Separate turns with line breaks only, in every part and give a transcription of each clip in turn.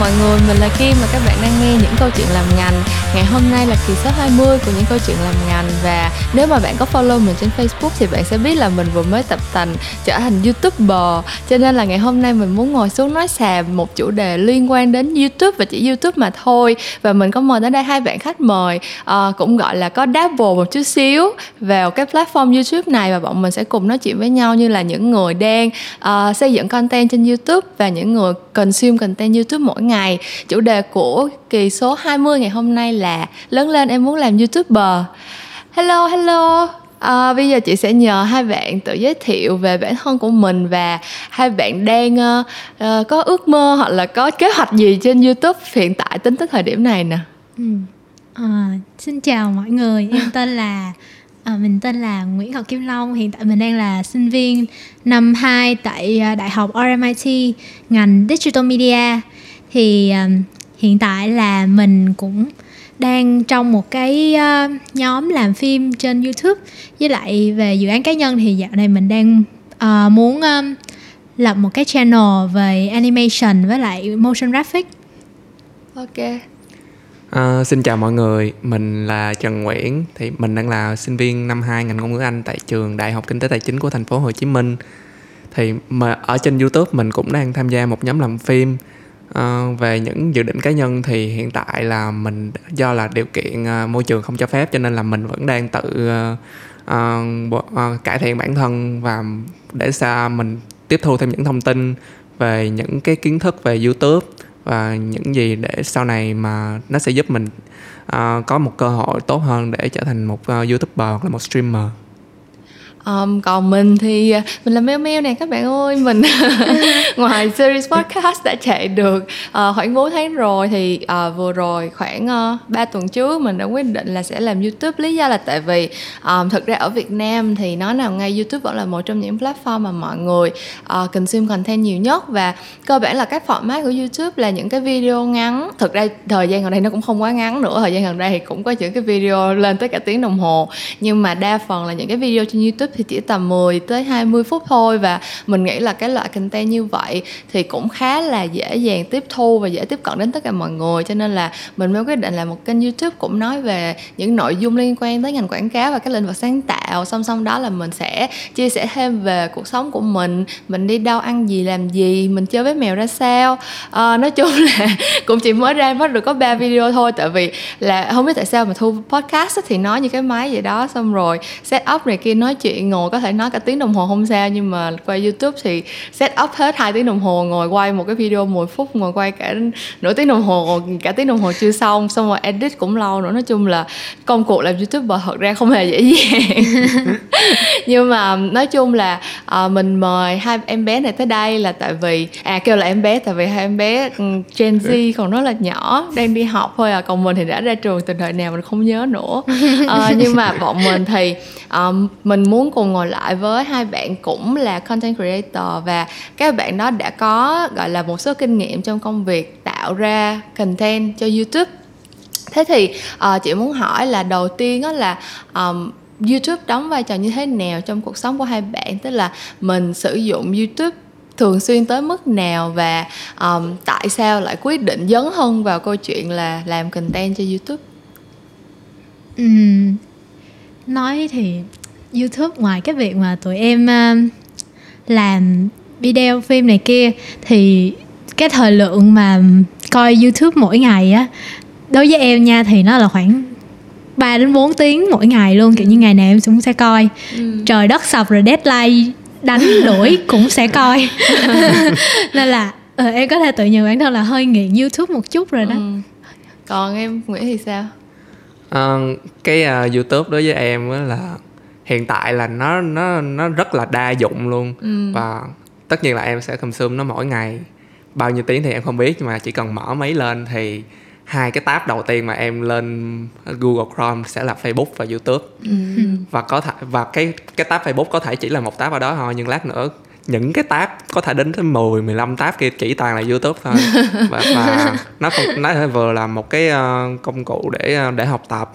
mọi người, mình là Kim và các bạn đang nghe những câu chuyện làm ngành. Ngày hôm nay là kỳ số 20 của những câu chuyện làm ngành. Và nếu mà bạn có follow mình trên Facebook thì bạn sẽ biết là mình vừa mới tập tành trở thành YouTuber. Cho nên là ngày hôm nay mình muốn ngồi xuống nói xàm một chủ đề liên quan đến YouTube và chỉ YouTube mà thôi. Và mình có mời tới đây hai bạn khách mời. Uh, Cũng gọi là có dabble một chút xíu vào cái platform YouTube này Và bọn mình sẽ cùng nói chuyện với nhau như là những người đang uh, xây dựng content trên YouTube Và những người consume content YouTube mỗi ngày Chủ đề của kỳ số 20 ngày hôm nay là Lớn lên em muốn làm YouTuber Hello, hello À, bây giờ chị sẽ nhờ hai bạn tự giới thiệu về bản thân của mình và hai bạn đang uh, uh, có ước mơ hoặc là có kế hoạch gì trên YouTube hiện tại tính tới thời điểm này nè.
Ừ. À, xin chào mọi người, em tên là À, mình tên là Nguyễn Ngọc Kim Long, hiện tại mình đang là sinh viên năm 2 tại Đại học RMIT ngành Digital Media. Thì um, hiện tại là mình cũng đang trong một cái uh, nhóm làm phim trên YouTube với lại về dự án cá nhân thì dạo này mình đang uh, muốn um, lập một cái channel về animation với lại motion graphic.
Ok.
À, xin chào mọi người, mình là Trần Nguyễn, thì mình đang là sinh viên năm 2 ngành ngôn ngữ Anh tại trường Đại học Kinh tế Tài chính của thành phố Hồ Chí Minh. Thì mà ở trên YouTube mình cũng đang tham gia một nhóm làm phim À, về những dự định cá nhân thì hiện tại là mình do là điều kiện uh, môi trường không cho phép cho nên là mình vẫn đang tự uh, uh, cải thiện bản thân và để xa mình tiếp thu thêm những thông tin về những cái kiến thức về YouTube và những gì để sau này mà nó sẽ giúp mình uh, có một cơ hội tốt hơn để trở thành một uh, youtuber hoặc là một streamer.
Um, còn mình thì à, mình là meo meo nè các bạn ơi. Mình ngoài series podcast đã chạy được uh, khoảng 4 tháng rồi thì uh, vừa rồi khoảng ờ, uh, 3 tuần trước mình đã quyết định là sẽ làm youtube. Lý do là tại vì um, thực ra ở Việt Nam thì nói nào ngay youtube vẫn là một trong những platform mà mọi người uh, consume content nhiều nhất. Và cơ bản là các format của youtube là những cái video ngắn. Thực ra thời gian gần đây nó cũng không quá ngắn nữa. Thời gian gần đây thì cũng có những cái video lên tới cả tiếng đồng hồ. Nhưng mà đa phần là những cái video trên youtube thì chỉ tầm 10 tới 20 phút thôi và mình nghĩ là cái loại content như vậy thì cũng khá là dễ dàng tiếp thu và dễ tiếp cận đến tất cả mọi người. Cho nên là mình mới quyết định là một kênh youtube cũng nói về những nội dung liên quan tới ngành quảng cáo và các lĩnh vực sáng tạo. Song song đó là mình sẽ chia sẻ thêm về cuộc sống của mình mình đi đâu ăn gì làm gì mình chơi với mèo ra sao. À, nói chung là cũng chỉ mới ra mới được có 3 video thôi tại vì là không biết tại sao mà thu podcast thì nói như cái máy vậy đó. Xong rồi set up này kia nói chuyện ngồi có thể nói cả tiếng đồng hồ không sao nhưng mà quay youtube thì set up hết hai tiếng đồng hồ ngồi quay một cái video 10 phút ngồi quay cả nửa tiếng đồng hồ cả tiếng đồng hồ chưa xong xong rồi edit cũng lâu nữa. Nói chung là công cuộc làm youtuber thật ra không hề dễ dàng. Nhưng mà nói chung là à, mình mời hai em bé này tới đây là tại vì à kêu là em bé tại vì hai em bé ừ, Gen Z còn rất là nhỏ đang đi học thôi à còn mình thì đã ra trường từ thời nào mình không nhớ nữa. À, nhưng mà bọn mình thì um, mình muốn cùng ngồi lại với hai bạn cũng là content creator và các bạn đó đã có gọi là một số kinh nghiệm trong công việc tạo ra content cho youtube. Thế thì uh, chị muốn hỏi là đầu tiên đó là um, youtube đóng vai trò như thế nào trong cuộc sống của hai bạn? Tức là mình sử dụng youtube thường xuyên tới mức nào và um, tại sao lại quyết định dấn hơn vào câu chuyện là làm content cho youtube?
Uhm, nói thì youtube ngoài cái việc mà tụi em uh, làm video phim này kia thì cái thời lượng mà coi youtube mỗi ngày á đối với em nha thì nó là khoảng 3 đến 4 tiếng mỗi ngày luôn kiểu như ngày nào em cũng sẽ coi ừ. trời đất sập rồi deadline đánh đuổi cũng sẽ coi nên là uh, em có thể tự nhận bản thân là hơi nghiện youtube một chút rồi đó ừ.
còn em nghĩ thì sao
uh, cái uh, youtube đối với em là hiện tại là nó nó nó rất là đa dụng luôn. Ừ. và tất nhiên là em sẽ consume nó mỗi ngày. Bao nhiêu tiếng thì em không biết nhưng mà chỉ cần mở máy lên thì hai cái tab đầu tiên mà em lên Google Chrome sẽ là Facebook và YouTube. Ừ. và có thể và cái cái tab Facebook có thể chỉ là một tab ở đó thôi nhưng lát nữa những cái tab có thể đến tới 10 15 tab kia chỉ toàn là YouTube thôi. Và, và nó không nó vừa là một cái uh, công cụ để uh, để học tập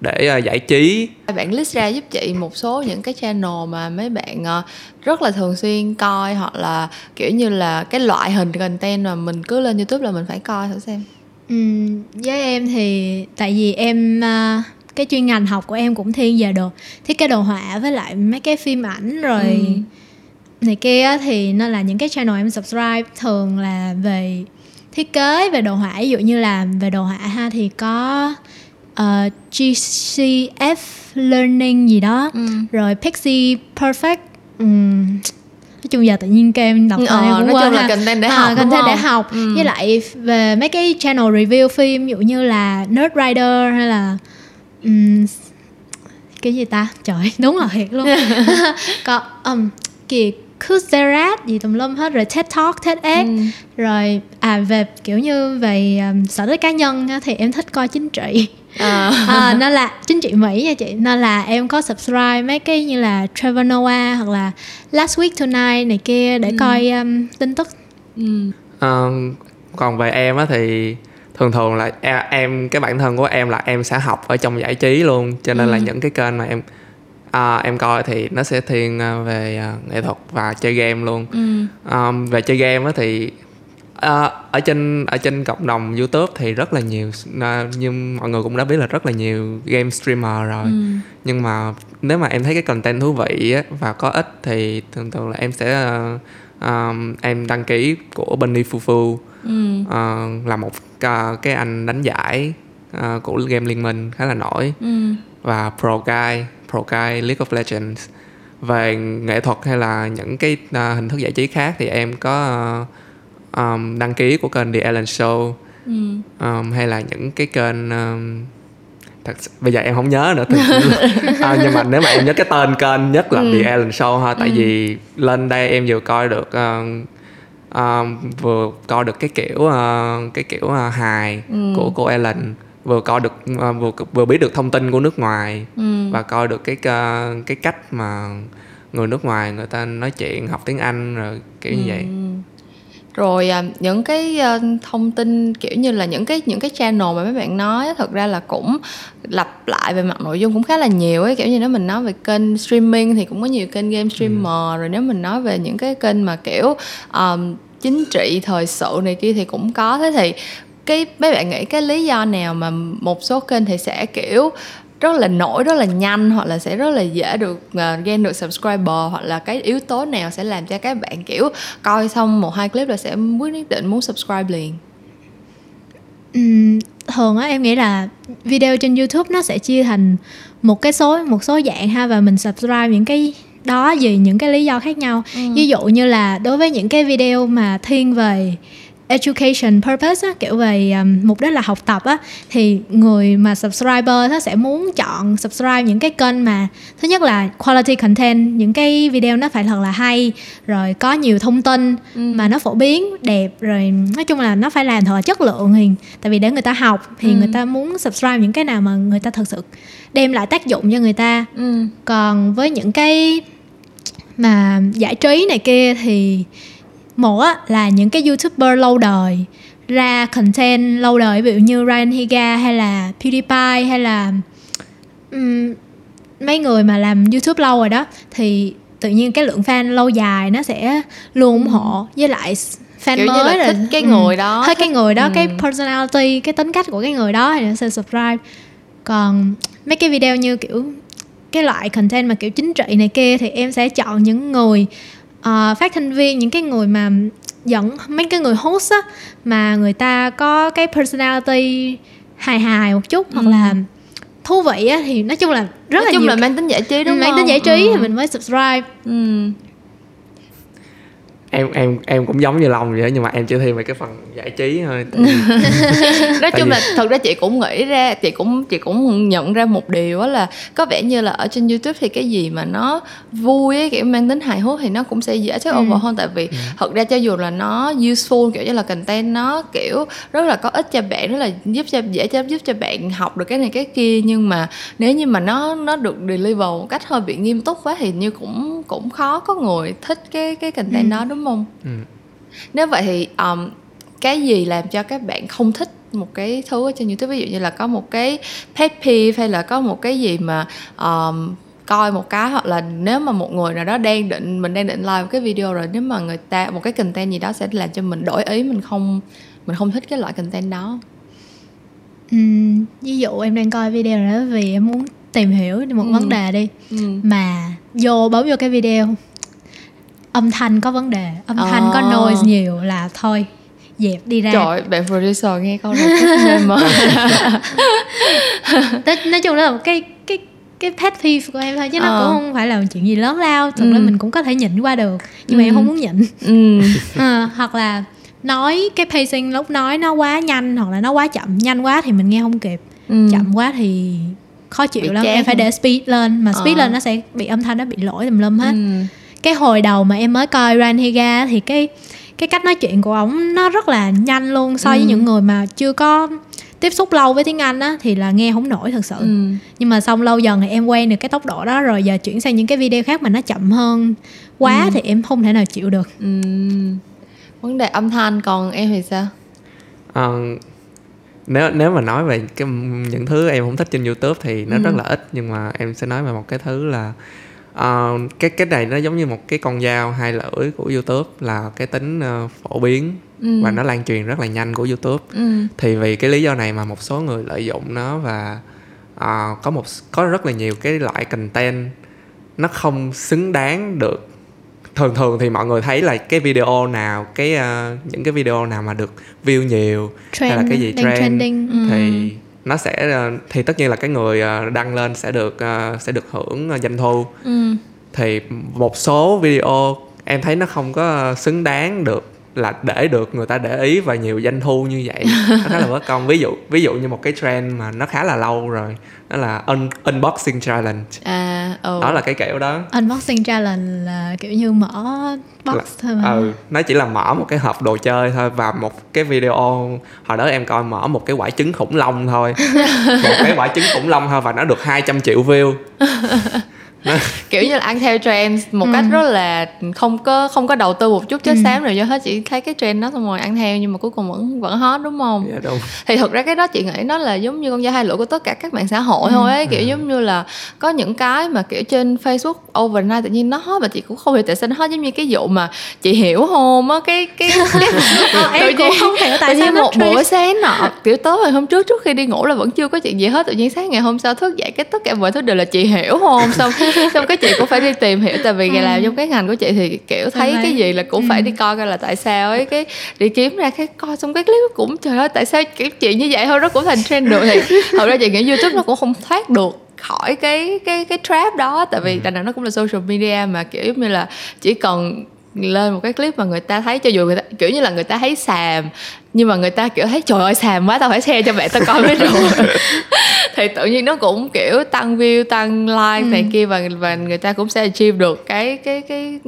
để uh, giải trí.
Bạn list ra giúp chị một số những cái channel mà mấy bạn uh, rất là thường xuyên coi hoặc là kiểu như là cái loại hình content mà mình cứ lên youtube là mình phải coi thử xem.
Ừ, với em thì tại vì em uh, cái chuyên ngành học của em cũng thiên về đồ thiết kế đồ họa với lại mấy cái phim ảnh rồi ừ. này kia thì nó là những cái channel em subscribe thường là về thiết kế về đồ họa. Ví dụ như là về đồ họa ha thì có uh, GCF Learning gì đó. Ừ. rồi Pixie Perfect. Um, nói chung giờ tự nhiên kem đọc
ờ, cũng nói chung là content để à, học
content để học. Ừ. với lại về mấy cái channel review phim ví dụ như là Nerd Rider hay là um, cái gì ta? Trời đúng là thiệt luôn. Có um, kìa Coursera gì tùm lum hết rồi TED Talk, TEDx ừ. rồi à về kiểu như về um, sở thích cá nhân thì em thích coi chính trị à. à, nên là chính trị Mỹ nha chị nên là em có subscribe mấy cái như là Trevor Noah hoặc là Last Week Tonight này kia để ừ. coi um, tin tức
ừ. à, còn về em á thì thường thường là em cái bản thân của em là em sẽ học ở trong giải trí luôn cho nên ừ. là những cái kênh mà em à, em coi thì nó sẽ thiên à, về uh, nghệ thuật và chơi game luôn ừ. um, về chơi game thì uh, ở trên ở trên cộng đồng youtube thì rất là nhiều uh, như mọi người cũng đã biết là rất là nhiều game streamer rồi ừ. nhưng mà nếu mà em thấy cái content thú vị á, và có ích thì thường thường là em sẽ uh, um, em đăng ký của Bunny Fufu ừ. uh, là một uh, cái anh đánh giải uh, của game liên minh khá là nổi ừ. và pro guy pro guy League of Legends về nghệ thuật hay là những cái uh, hình thức giải trí khác thì em có uh, um, đăng ký của kênh The Ellen Show ừ. um, hay là những cái kênh um, thật bây giờ em không nhớ nữa thì à, nhưng mà nếu mà em nhớ cái tên kênh nhất là ừ. The Ellen Show ha tại ừ. vì lên đây em vừa coi được uh, uh, vừa coi được cái kiểu uh, cái kiểu uh, hài ừ. của cô Ellen vừa coi được uh, vừa vừa biết được thông tin của nước ngoài ừ. và coi được cái uh, cái cách mà người nước ngoài người ta nói chuyện học tiếng Anh rồi kiểu ừ. như vậy
rồi à, những cái à, thông tin kiểu như là những cái những cái channel mà mấy bạn nói thật ra là cũng lặp lại về mặt nội dung cũng khá là nhiều ấy. Kiểu như nếu mình nói về kênh streaming thì cũng có nhiều kênh game streamer. Ừ. rồi nếu mình nói về những cái kênh mà kiểu um, chính trị thời sự này kia thì cũng có. Thế thì cái mấy bạn nghĩ cái lý do nào mà một số kênh thì sẽ kiểu rất là nổi rất là nhanh hoặc là sẽ rất là dễ được uh, gain được subscriber hoặc là cái yếu tố nào sẽ làm cho các bạn kiểu coi xong một hai clip là sẽ quyết định muốn subscribe liền
uhm, thường á em nghĩ là video trên youtube nó sẽ chia thành một cái số một số dạng ha và mình subscribe những cái đó vì những cái lý do khác nhau ừ. ví dụ như là đối với những cái video mà thiên về education purpose á, kiểu về um, mục đích là học tập á thì người mà subscriber nó sẽ muốn chọn subscribe những cái kênh mà thứ nhất là quality content những cái video nó phải thật là hay rồi có nhiều thông tin ừ. mà nó phổ biến đẹp rồi nói chung là nó phải làm thật là chất lượng thì tại vì để người ta học thì ừ. người ta muốn subscribe những cái nào mà người ta thật sự đem lại tác dụng cho người ta ừ. còn với những cái mà giải trí này kia thì một á là những cái youtuber lâu đời ra content lâu đời ví dụ như Ryan Higa hay là PewDiePie hay là um, mấy người mà làm YouTube lâu rồi đó thì tự nhiên cái lượng fan lâu dài nó sẽ luôn ủng hộ. Với lại fan Kiểu mới
là thích cái người đó.
Thích cái người đó ừ. cái personality cái tính cách của cái người đó thì nó sẽ subscribe. Còn mấy cái video như kiểu cái loại content mà kiểu chính trị này kia thì em sẽ chọn những người uh, phát thanh viên những cái người mà dẫn mấy cái người host á mà người ta có cái personality hài hài một chút ừ. hoặc là thú vị á thì nói chung là rất
nói
là
chung
nhiều
là mang tính giải trí đúng
mang
không?
mang tính giải trí ừ. thì mình mới subscribe ừ
em em em cũng giống như lòng vậy nhưng mà em chỉ thêm về cái phần giải trí thôi
nói chung là thật ra chị cũng nghĩ ra chị cũng chị cũng nhận ra một điều đó là có vẻ như là ở trên youtube thì cái gì mà nó vui ấy, kiểu mang tính hài hước thì nó cũng sẽ dễ over ừ. hơn tại vì ừ. thật ra cho dù là nó useful kiểu như là content nó kiểu rất là có ích cho bạn rất là giúp cho dễ cho giúp cho bạn học được cái này cái kia nhưng mà nếu như mà nó nó được deliver một cách hơi bị nghiêm túc quá thì như cũng cũng khó có người thích cái cái content ừ. đó đúng không ừ. nếu vậy thì um, cái gì làm cho các bạn không thích một cái thứ ở trên youtube ví dụ như là có một cái pet peeve hay là có một cái gì mà um, coi một cái hoặc là nếu mà một người nào đó đang định mình đang định live cái video rồi nếu mà người ta một cái content gì đó sẽ làm cho mình đổi ý mình không mình không thích cái loại content đó
Ừm, ví dụ em đang coi video đó vì em muốn tìm hiểu một
Ừ.
vấn đề đi
ừ.
mà vô bấm vô cái video âm thanh có vấn đề âm thanh có
Ờ.
noise nhiều là thôi dẹp đi ra
trời bạn producer nghe câu này mê mờ
nói, chung là một cái cái cái pet peeve của em thôi chứ nó
Ờ.
cũng không phải là chuyện gì lớn lao thực ra
Ừ.
mình cũng có thể nhịn qua được nhưng mà em
Ừ.
không muốn nhịn
ừ.
Ờ, hoặc là nói cái pacing lúc nói nó quá nhanh hoặc là nó quá chậm nhanh quá thì mình nghe không kịp
Ừ.
chậm quá thì khó chịu
Bị
lắm em phải
hả?
để speed lên mà speed
Ờ.
lên nó sẽ bị âm thanh nó bị lỗi tùm lum hết
Ừ.
cái hồi đầu mà em mới coi Ran Higa thì cái cái cách nói chuyện của ổng nó rất là nhanh luôn so với
Ừ.
những người mà chưa có tiếp xúc lâu với tiếng Anh á thì là nghe không nổi thật sự
Ừ.
nhưng mà xong lâu dần thì em quen được cái tốc độ đó rồi giờ chuyển sang những cái video khác mà nó chậm hơn quá
Ừ.
thì em không thể nào chịu được
Ừ. vấn đề âm thanh còn em thì sao
Ờ, nếu nếu mà nói về cái những thứ em không thích trên YouTube thì nó
Ừ.
rất là ít nhưng mà em sẽ nói về một cái thứ là ờ, cái cái này nó giống như một cái con dao hai lưỡi của YouTube là cái tính ờ, phổ biến
ừ.
và nó lan truyền rất là nhanh của YouTube
ừ.
thì vì cái lý do này mà một số người lợi dụng nó và ờ, có một có rất là nhiều cái loại content nó không xứng đáng được thường thường thì mọi người thấy là cái video nào cái ờ, những cái video nào mà được view nhiều
trend
là cái gì trend?
trending
Ừ.
thì nó sẽ ờ, thì tất nhiên là cái người ờ, đăng lên sẽ được ờ, sẽ được hưởng doanh thu
Ừ.
thì một số video em thấy nó không có xứng đáng được là để được người ta để ý và nhiều doanh thu như vậy. Nó khá là bất công. Ví dụ ví dụ như một cái trend mà nó khá là lâu rồi đó là un, unboxing challenge.
À ừ.
đó là cái kiểu đó.
Unboxing challenge là kiểu như mở box thôi mà.
ừ nó chỉ là mở một cái hộp đồ chơi thôi và một cái video. Hồi đó em coi mở một cái quả trứng khủng long thôi. Một cái quả trứng khủng long thôi và nó được 200 triệu view
kiểu như là ăn theo trend một
Ừ.
cách rất là không có không có đầu tư một chút chết
Ừ.
xám rồi do hết chỉ thấy cái trend đó xong rồi ăn theo nhưng mà cuối cùng vẫn vẫn hot đúng không?
Dạ đúng.
Thì thực ra cái đó chị nghĩ nó là giống như con dao hai lưỡi của tất cả các mạng xã hội
Ừ.
thôi ấy. Kiểu giống như là có những cái mà kiểu trên Facebook overnight tự nhiên nó hot mà chị cũng không hiểu tại sao nó hot giống như cái vụ mà chị hiểu không á cái cái cái
Ờ, em cũng không hiểu tại sao
một buổi sáng nọ kiểu tối ngày hôm trước trước khi đi ngủ là vẫn chưa có chuyện gì hết. Tự nhiên sáng ngày hôm sau thức dậy cái tất cả mọi thứ đều là chị hiểu không xong xong cái chị cũng phải đi tìm hiểu tại vì
Ừ.
làm trong cái ngành của chị thì kiểu thấy
Phải.
cái gì là cũng phải
Ừ.
đi coi coi là tại sao ấy cái đi kiếm ra cái coi xong cái clip cũng trời ơi tại sao kiểu chuyện như vậy thôi nó cũng thành trend được thì thật ra chị nghĩ youtube nó cũng không thoát được khỏi cái cái cái trap đó tại vì đằng nào nó cũng là social media mà kiểu như là chỉ cần lên một cái clip mà người ta thấy cho dù người ta kiểu như là người ta thấy xàm nhưng mà người ta kiểu thấy trời ơi xàm quá tao phải share cho bạn tao coi mới được thì tự nhiên nó cũng kiểu tăng view tăng like này
Ừ.
kia và và người ta cũng sẽ achieve được cái cái cái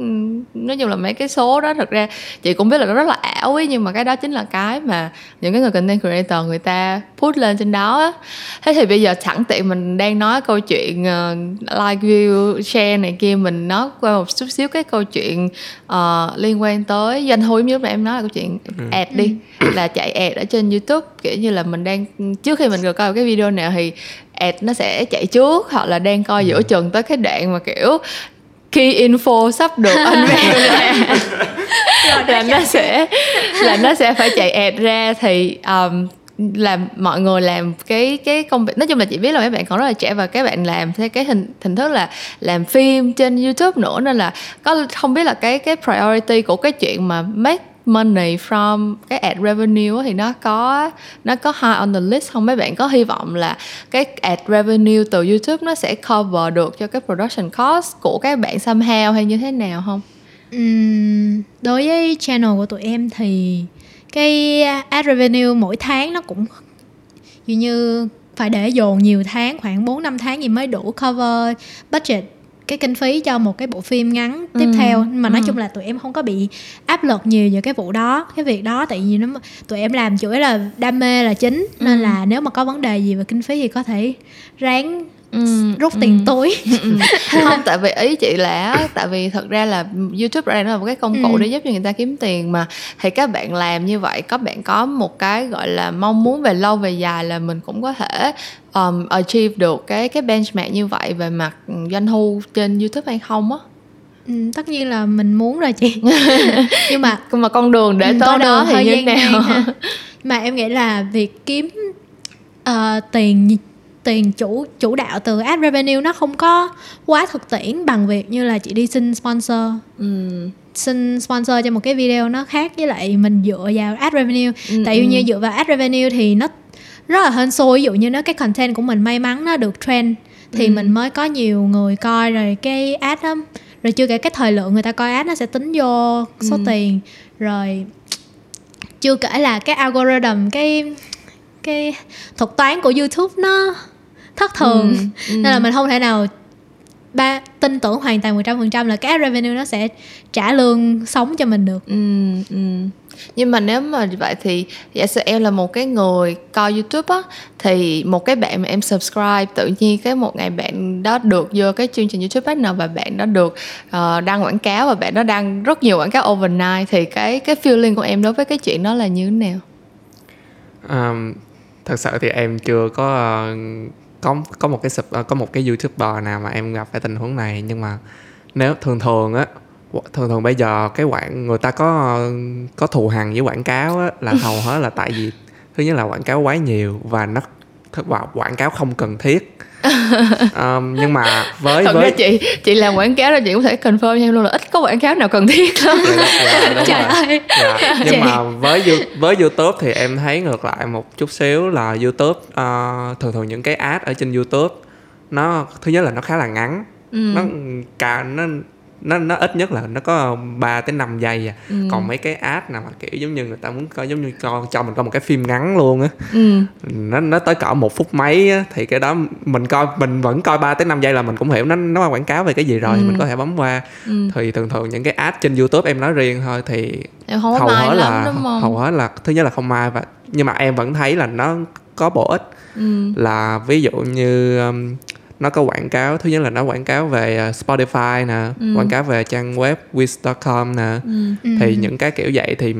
nói chung là mấy cái số đó. Thật ra chị cũng biết là nó rất là ảo ấy nhưng mà cái đó chính là cái mà những cái người content creator người ta put lên trên đó á. Thế thì bây giờ sẵn tiện mình đang nói câu chuyện ờ, like view share này kia mình nói qua một chút xíu cái câu chuyện ờ, liên quan tới doanh thu. Như lúc nãy em nói là câu chuyện ad đi là chạy ad ở trên youtube kiểu như là mình đang trước khi mình vừa coi cái video nào thì ad nó sẽ chạy trước hoặc là đang coi giữa chừng tới cái đoạn mà kiểu key info sắp được unveil ra là nó sẽ là nó sẽ phải chạy ad ra thì um, làm mọi người làm cái cái công việc nói chung là chị biết là mấy bạn còn rất là trẻ và các bạn làm theo cái hình hình thức là làm phim trên YouTube nữa nên là có không biết là cái cái priority của cái chuyện mà make money from cái ad revenue thì nó có nó có high on the list không mấy bạn có hy vọng là cái ad revenue từ YouTube nó sẽ cover được cho cái production cost của các bạn somehow hay như thế nào không?
Ừm, đối với channel của tụi em thì cái ad revenue mỗi tháng nó cũng dường như phải để dồn nhiều tháng khoảng 4 5 tháng gì mới đủ cover budget cái kinh phí cho một cái bộ phim ngắn tiếp
Ừ,
theo mà nói
ừ.
chung là tụi em không có bị áp lực nhiều về cái vụ đó cái việc đó tại vì nó tụi em làm chủ yếu là đam mê là chính nên
Ừ.
là nếu mà có vấn đề gì về kinh phí thì có thể ráng
Ừ,
rút tiền túi.
Ừ. không tại vì ý chị là tại vì thật ra là youtube ra nó là một cái công cụ
Ừ.
để giúp cho người ta kiếm tiền mà. Thì các bạn làm như vậy có bạn có một cái gọi là mong muốn về lâu về dài là mình cũng có thể um, achieve được cái cái benchmark như vậy về mặt doanh thu trên youtube hay không á.
Ừ, tất nhiên là mình muốn rồi chị. Nhưng mà
nhưng mà con đường để
Ừ,
tới
con
đó thì như thế nào?
mà em nghĩ là việc kiếm ờ, tiền tiền chủ chủ đạo từ ad revenue nó không có quá thực tiễn bằng việc như là chị đi xin sponsor
ừ.
xin sponsor cho một cái video nó khác với lại mình dựa vào ad revenue
Ừ,
tại vì
ừ.
như dựa vào ad revenue thì nó rất là hên xui ví dụ như nó cái content của mình may mắn nó được trend thì
Ừ.
mình mới có nhiều người coi rồi cái ad đó rồi chưa kể cái thời lượng người ta coi ad nó sẽ tính vô số
Ừ.
tiền rồi chưa kể là cái algorithm cái cái thuật toán của YouTube nó thất thường
Ừ, ừ.
nên là mình không thể nào ba tin tưởng hoàn toàn 100% là cái revenue nó sẽ trả lương sống cho mình được
Ừ, ừ. nhưng mà nếu mà vậy thì giả sử em là một cái người coi youtube á thì một cái bạn mà em subscribe tự nhiên cái một ngày bạn đó được vô cái chương trình youtube partner và bạn đó được ờ, đăng quảng cáo và bạn đó đăng rất nhiều quảng cáo overnight thì cái cái feeling của em đối với cái chuyện đó là như thế nào
Um, thật sự thì em chưa có ờ, có có một cái ờ, có một cái youtuber nào mà em gặp phải tình huống này. Nhưng mà nếu, thường thường á thường thường bây giờ cái quảng, người ta có có thù hằn với quảng cáo á, là hầu hết là tại vì, thứ nhất là quảng cáo quá nhiều và nó thất vọng quảng cáo không cần thiết. um, nhưng mà với
thật
với
ra chị chị làm quảng cáo rồi chị cũng thể confirm cho em luôn là ít có quảng cáo nào cần thiết lắm
Dạ, dạ, đúng
trời ơi
Dạ,
Chị.
nhưng mà với với YouTube thì em thấy ngược lại một chút xíu là YouTube ờ, thường thường những cái ad ở trên YouTube nó thứ nhất là nó khá là ngắn
Ừ.
nó cả nó nó nó ít nhất là nó có 3 tới 5 giây à.
Ừ.
Còn mấy cái ad nào mà kiểu giống như người ta muốn coi giống như cho cho mình coi một cái phim ngắn luôn á.
ừ.
Nó nó tới cỡ một phút mấy á thì cái đó mình coi mình vẫn coi 3 tới 5 giây là mình cũng hiểu nó nó quảng cáo về cái gì rồi
Ừ.
mình có thể bấm qua.
Ừ.
Thì thường thường những cái ad trên YouTube em nói riêng thôi thì
em không có
hầu hết
lắm
là
không
hầu hết là thứ nhất là không mai và nhưng mà em vẫn thấy là nó có bổ ích
ừ.
là ví dụ như um, nó có quảng cáo thứ nhất là nó quảng cáo về uh, Spotify nè
Ừ.
quảng cáo về trang web wiz.com nè
Ừ.
Ừ.
thì những cái kiểu vậy thì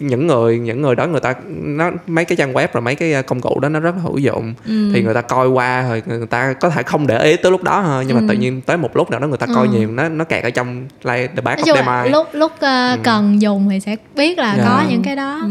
những người những người đó người ta nó mấy cái trang web rồi mấy cái uh, công cụ đó nó rất là hữu dụng
Ừ.
thì người ta coi qua rồi người ta có thể không để ý tới lúc đó thôi nhưng mà
Ừ.
tự nhiên tới một lúc nào đó người ta coi
Ừ.
nhiều nó nó kẹt ở trong like the back
nói
of their mind
lúc lúc ờ,
Ừ.
cần dùng thì sẽ biết là
Dạ.
có những cái đó
Ừ.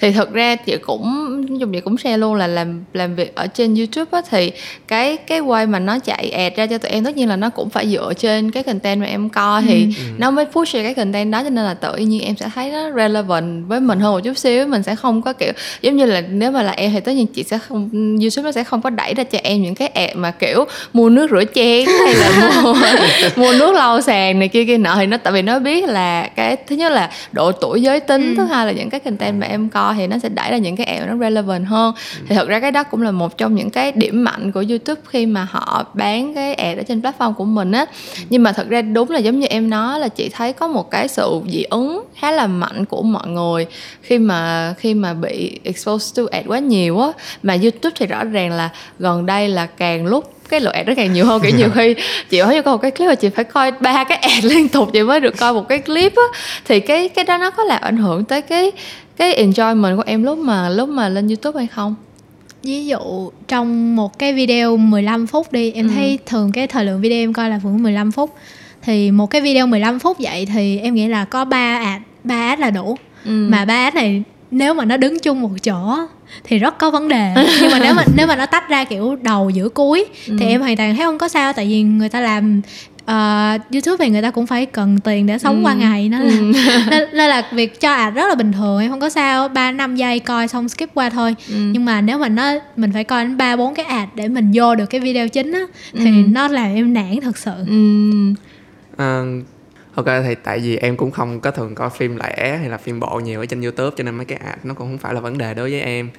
thì thật ra chị cũng dùng chị cũng share luôn là làm làm việc ở trên YouTube á thì cái cái way mà nó chạy ad ra cho tụi em tất nhiên là nó cũng phải dựa trên cái content mà em coi thì
Ừ.
nó mới push ra cái content đó cho nên là tự nhiên em sẽ thấy nó relevant với mình hơn một chút xíu mình sẽ không có kiểu giống như là nếu mà là em thì tất nhiên chị sẽ không YouTube nó sẽ không có đẩy ra cho em những cái ad mà kiểu mua nước rửa chén hay là mua mua nước lau sàn này kia kia nọ thì nó tại vì nó biết là cái thứ nhất là độ tuổi giới tính
Ừ.
thứ hai là những cái content mà em coi thì nó sẽ đẩy ra những cái ad nó relevant hơn. Thì thật ra cái đó cũng là một trong những cái điểm mạnh của YouTube khi mà họ bán cái ad ở trên platform của mình á. Nhưng mà thật ra đúng là giống như em nói là chị thấy có một cái sự dị ứng khá là mạnh của mọi người khi mà khi mà bị exposed to ad quá nhiều á. Mà YouTube thì rõ ràng là gần đây là càng lúc cái lượng ad nó càng nhiều hơn. Kiểu nhiều khi chị hỏi cho coi một cái clip mà chị phải coi ba cái ad liên tục chị mới được coi một cái clip á. Thì cái cái đó nó có làm ảnh hưởng tới cái cái enjoyment của em lúc mà lúc mà lên youtube hay không
ví dụ trong một cái video 15 phút đi em
Ừ.
thấy thường cái thời lượng video em coi là khoảng 15 phút thì một cái video 15 phút vậy thì em nghĩ là có 3 ad 3 ad là đủ
ừ.
mà ba ad này nếu mà nó đứng chung một chỗ thì rất có vấn đề nhưng mà nếu mà nếu mà nó tách ra kiểu đầu giữa cuối
Ừ.
thì em hoàn toàn thấy không có sao tại vì người ta làm ờ, YouTube thì người ta cũng phải cần tiền để sống
Ừ.
qua ngày nó là
Ừ.
nên, nên là việc cho ad rất là bình thường em không có sao ba năm giây coi xong skip qua thôi
Ừ.
nhưng mà nếu mà nó mình phải coi đến ba bốn cái ad để mình vô được cái video chính á thì
Ừ.
nó làm em nản thật sự
ừ.
Ờ, ok thì tại vì em cũng không có thường coi phim lẻ hay là phim bộ nhiều ở trên youtube cho nên mấy cái ad nó cũng không phải là vấn đề đối với em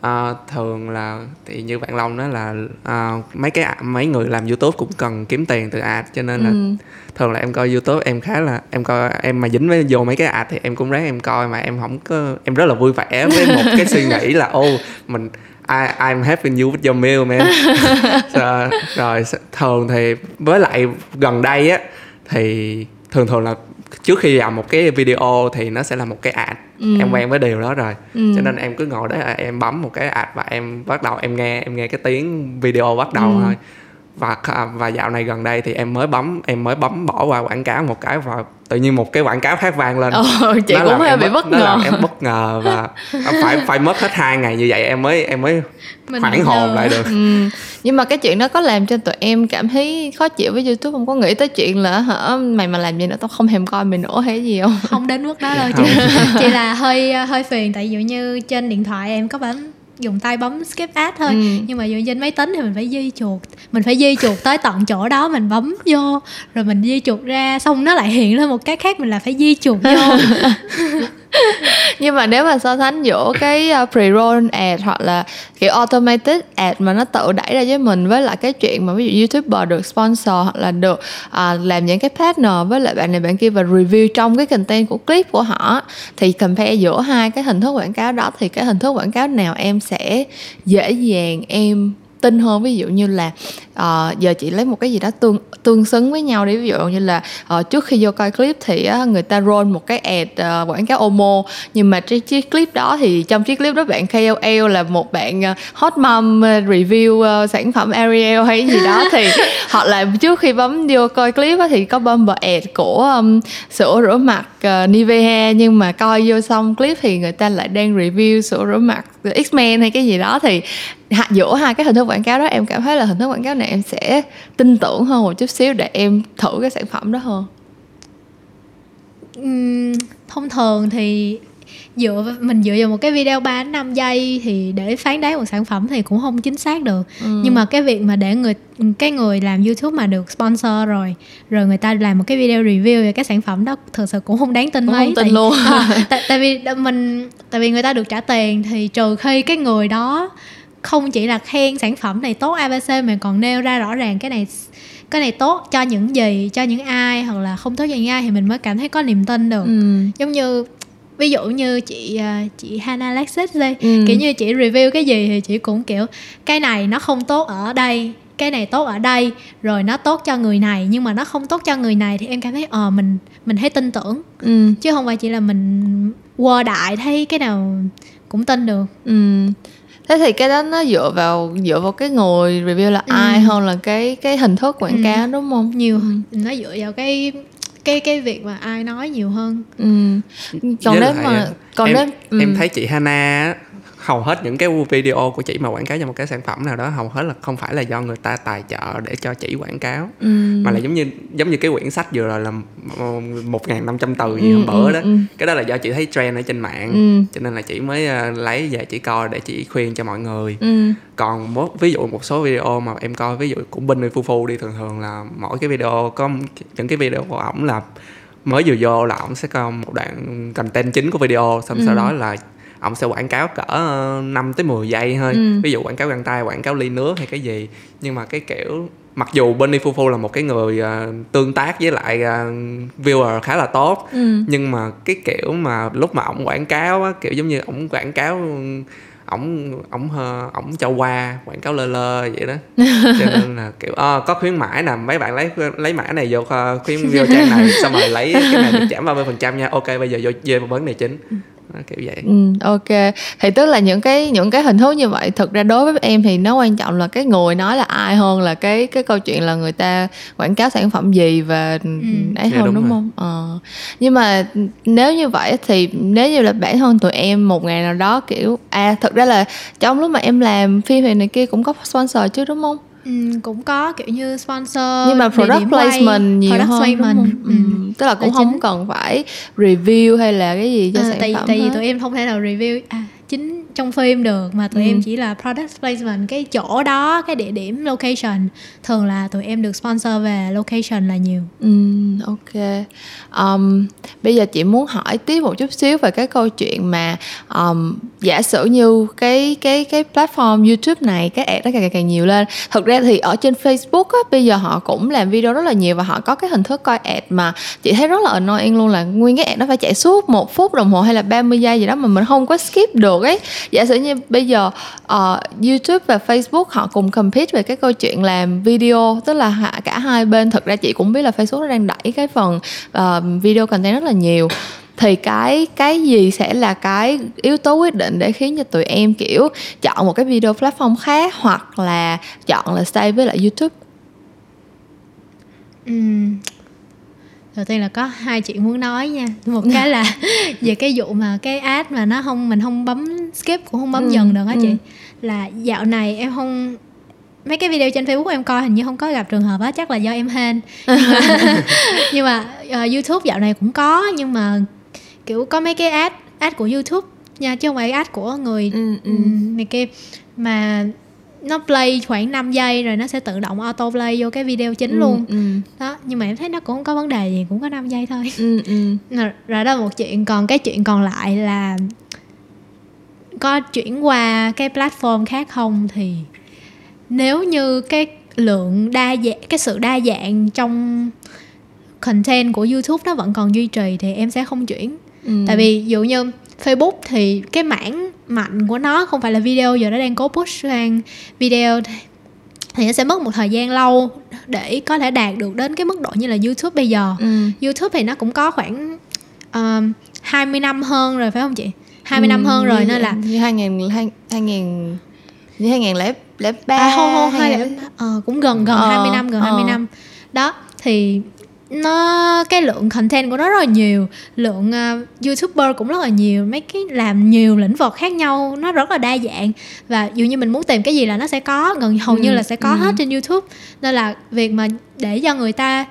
Ờ, thường là thì như bạn long nói là ờ, mấy cái mấy người làm youtube cũng cần kiếm tiền từ ad cho nên là
Ừ.
thường là em coi youtube em khá là em coi em mà dính với vô mấy cái ad thì em cũng ráng em coi mà em không có em rất là vui vẻ với một cái suy nghĩ là ô mình I, I'm having you with your meal man rồi, rồi thường thì với lại gần đây á thì thường thường là trước khi làm một cái video thì nó sẽ là một cái ad ừ. em quen với điều đó rồi ừ. cho nên em cứ ngồi đó em bấm một cái ad và em bắt đầu em nghe em nghe cái tiếng video bắt đầu ừ. thôi và và dạo này gần đây thì em mới bấm em mới bấm bỏ qua quảng cáo một cái và tự nhiên một cái quảng cáo khác vang lên.
Ồ, chị nó cũng hơi bị bất ngờ.
em bất ngờ và phải phải mất hết hai ngày như vậy em mới em mới hoảng hồn lại được.
Ừ. nhưng mà cái chuyện đó có làm cho tụi em cảm thấy khó chịu với youtube không? Có nghĩ tới chuyện là hả mày mà làm gì nữa tao không thèm coi mày nữa hay gì không?
Không đến mức đó đâu chị. chỉ là hơi hơi phiền tại dụ như trên điện thoại em có bấm dùng tay bấm skip ad thôi ừ. nhưng mà trên máy tính thì mình phải di chuột mình phải di chuột tới tận chỗ đó mình bấm vô rồi mình di chuột ra xong nó lại hiện lên một cái khác mình là phải di chuột vô
nhưng mà nếu mà so sánh giữa cái ờ, pre-roll ad hoặc là kiểu automated ad mà nó tự đẩy ra với mình với lại cái chuyện mà ví dụ youtuber được sponsor hoặc là được uh, làm những cái partner với lại bạn này bạn kia và review trong cái content của clip của họ thì compare giữa hai cái hình thức quảng cáo đó thì cái hình thức quảng cáo nào em sẽ dễ dàng em tin hơn. Ví dụ như là uh, giờ chị lấy một cái gì đó tương tương xứng với nhau đi. Ví dụ như là uh, trước khi vô coi clip thì uh, người ta roll một cái ad uh, quảng cáo Omo. Nhưng mà trên chiếc clip đó thì trong chiếc clip đó bạn KOL là một bạn uh, hot mom uh, review uh, sản phẩm Ariel hay gì đó. Thì hoặc là trước khi bấm vô coi clip đó, thì có bumper ad của um, sữa rửa mặt uh, Nivea. Nhưng mà coi vô xong clip thì người ta lại đang review sữa rửa mặt X-Men hay cái gì đó. Thì giữa hai cái hình thức quảng cáo đó em cảm thấy là hình thức quảng cáo này em sẽ tin tưởng hơn một chút xíu để em thử cái sản phẩm đó hơn.
Uhm, thông thường thì dựa mình dựa vào một cái video 3 năm giây thì để phán đoán một sản phẩm thì cũng không chính xác được. Ừ. nhưng mà cái việc mà để người cái người làm YouTube mà được sponsor rồi rồi người ta làm một cái video review về cái sản phẩm đó thực sự cũng không đáng tin
cũng
mấy
không tin tại, luôn.
À, tại, tại vì mình tại vì người ta được trả tiền thì trừ khi cái người đó không chỉ là khen sản phẩm này tốt abc mà còn nêu ra rõ ràng cái này cái này tốt cho những gì cho những ai hoặc là không tốt cho những ai thì mình mới cảm thấy có niềm tin được ừ. giống như ví dụ như chị à, chị Hannah Alexis đây ừ. kiểu như chị review cái gì thì chị cũng kiểu cái này nó không tốt ở đây cái này tốt ở đây rồi nó tốt cho người này nhưng mà nó không tốt cho người này thì em cảm thấy ờ mình mình thấy tin tưởng ừ. chứ không phải chỉ là mình quơ đại thấy cái nào cũng tin được
ừ thế thì cái đó nó dựa vào dựa vào cái người review là ừ. ai hơn là cái cái hình thức quảng ừ. cáo đúng không
nhiều ừ. nó dựa vào cái cái cái việc mà ai nói nhiều hơn
ừ. còn nếu mà còn
em,
nếu
ừ. em thấy chị Hana hầu hết những cái video của chị mà quảng cáo cho một cái sản phẩm nào đó hầu hết là không phải là do người ta tài trợ để cho chị quảng cáo ừ. mà là giống như giống như cái quyển sách vừa rồi là một ngàn năm trăm từ gì ừ, hôm bữa ừ, đó ừ. cái đó là do chị thấy trend ở trên mạng ừ. cho nên là chị mới uh, lấy về chị coi để chị khuyên cho mọi người ừ. còn một ví dụ một số video mà em coi ví dụ của Bình Phu Phu đi thường thường là mỗi cái video có những cái video của ổng là mới vừa vô là ổng sẽ có một đoạn content chính của video xong ừ. sau đó là ông sẽ quảng cáo cỡ 5 ờ, tới 10 giây thôi. Ừ. ví dụ quảng cáo găng tay quảng cáo ly nước hay cái gì. Nhưng mà cái kiểu mặc dù Benny Fufu là một cái người uh, tương tác với lại uh, viewer khá là tốt ừ. nhưng mà cái kiểu mà lúc mà ổng quảng cáo á kiểu giống như ổng quảng cáo ổng ổng ổng cho qua quảng cáo lơ lơ vậy đó. Cho nên là kiểu à, có khuyến mãi nè mấy bạn lấy lấy mã này vô khuyến vô trang này xong rồi lấy cái này được giảm 30% phần trăm nha. Ok bây giờ vô về vấn đề chính kiểu vậy.
Ừ, ok. Thì tức là những cái những cái hình thức như vậy thực ra đối với em thì nó quan trọng là cái người nói là ai hơn là cái cái câu chuyện là người ta quảng cáo sản phẩm gì và ừ. ấy dạ, hơn đúng, đúng không? Ờ. nhưng mà nếu như vậy thì nếu như là bản thân tụi em một ngày nào đó kiểu à thực ra là trong lúc mà em làm phim thì này kia cũng có sponsor chứ đúng không
Ừ, cũng có kiểu như sponsor
nhưng mà product placement nhiều product hơn placement. đúng không? Ừ. Ừ. tức là cũng không chính. cần phải review hay là cái gì cho à, sản
tại,
phẩm
tại vì tụi em không thể nào review à chính trong phim được mà tụi ừ. em chỉ là product placement cái chỗ đó cái địa điểm location. Thường là tụi em được sponsor về location là nhiều.
Ừ, ok. Um, bây giờ chị muốn hỏi tiếp một chút xíu về cái câu chuyện mà um, giả sử như cái cái cái platform youtube này cái ad nó càng càng nhiều lên. Thực ra thì ở trên facebook á bây giờ họ cũng làm video rất là nhiều và họ có cái hình thức coi ad mà chị thấy rất là annoying luôn là nguyên cái ad nó phải chạy suốt một phút đồng hồ hay là 30 giây gì đó mà mình không có skip được ấy giả sử như bây giờ uh, YouTube và Facebook họ cùng compete về cái câu chuyện làm video tức là hạ- cả hai bên thực ra chị cũng biết là Facebook nó đang đẩy cái phần uh, video content rất là nhiều. Thì cái cái gì sẽ là cái yếu tố quyết định để khiến cho tụi em kiểu chọn một cái video platform khác hoặc là chọn là stay với lại YouTube?
Đầu tiên là có hai chuyện muốn nói nha một cái là về cái vụ mà cái ad mà nó không mình không bấm skip cũng không bấm
Ừ,
dần được á chị
ừ.
là dạo này em không mấy cái video trên Facebook em coi hình như không có gặp trường hợp á chắc là do em hên nhưng mà, nhưng mà ờ, YouTube dạo này cũng có nhưng mà kiểu có mấy cái ad ad của YouTube nha chứ không phải ad của người
Ừ, ừ.
này kia mà nó play khoảng 5 giây rồi nó sẽ tự động auto play vô cái video chính luôn
ừ,
đó nhưng mà em thấy nó cũng không có vấn đề gì cũng có 5 giây thôi
ừ, ừ.
rồi, đó là một chuyện còn cái chuyện còn lại là có chuyển qua cái platform khác không thì nếu như cái lượng đa dạng cái sự đa dạng trong content của YouTube nó vẫn còn duy trì thì em sẽ không chuyển
Ừ.
tại vì ví dụ như Facebook thì cái mảng mạnh của nó không phải là video giờ nó đang cố push sang video thì- nó sẽ mất một thời gian lâu để có thể đạt được đến cái mức độ như là YouTube bây giờ
ừ.
YouTube thì nó cũng có khoảng um, 20 năm hơn rồi phải không chị? 20 năm
Ừ,
hơn rồi
như-
nên là
như 2000 hai- 2000 như 2003
à không không hai
2000
ờ, cũng gần gần
Ờ,
20 năm gần
ờ.
20 năm. Đó thì nó cái lượng content của nó rất là nhiều. Lượng uh, youtuber cũng rất là nhiều. Mấy cái làm nhiều lĩnh vực khác nhau nó rất là đa dạng. Và dụ như mình muốn tìm cái gì là nó sẽ có gần hầu như
Ừ,
là sẽ có
ừ.
hết trên youtube. Nên là việc mà để cho người ta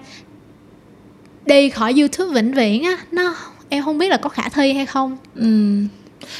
đi khỏi youtube vĩnh viễn á nó em không biết là có khả thi hay không.
Ừ.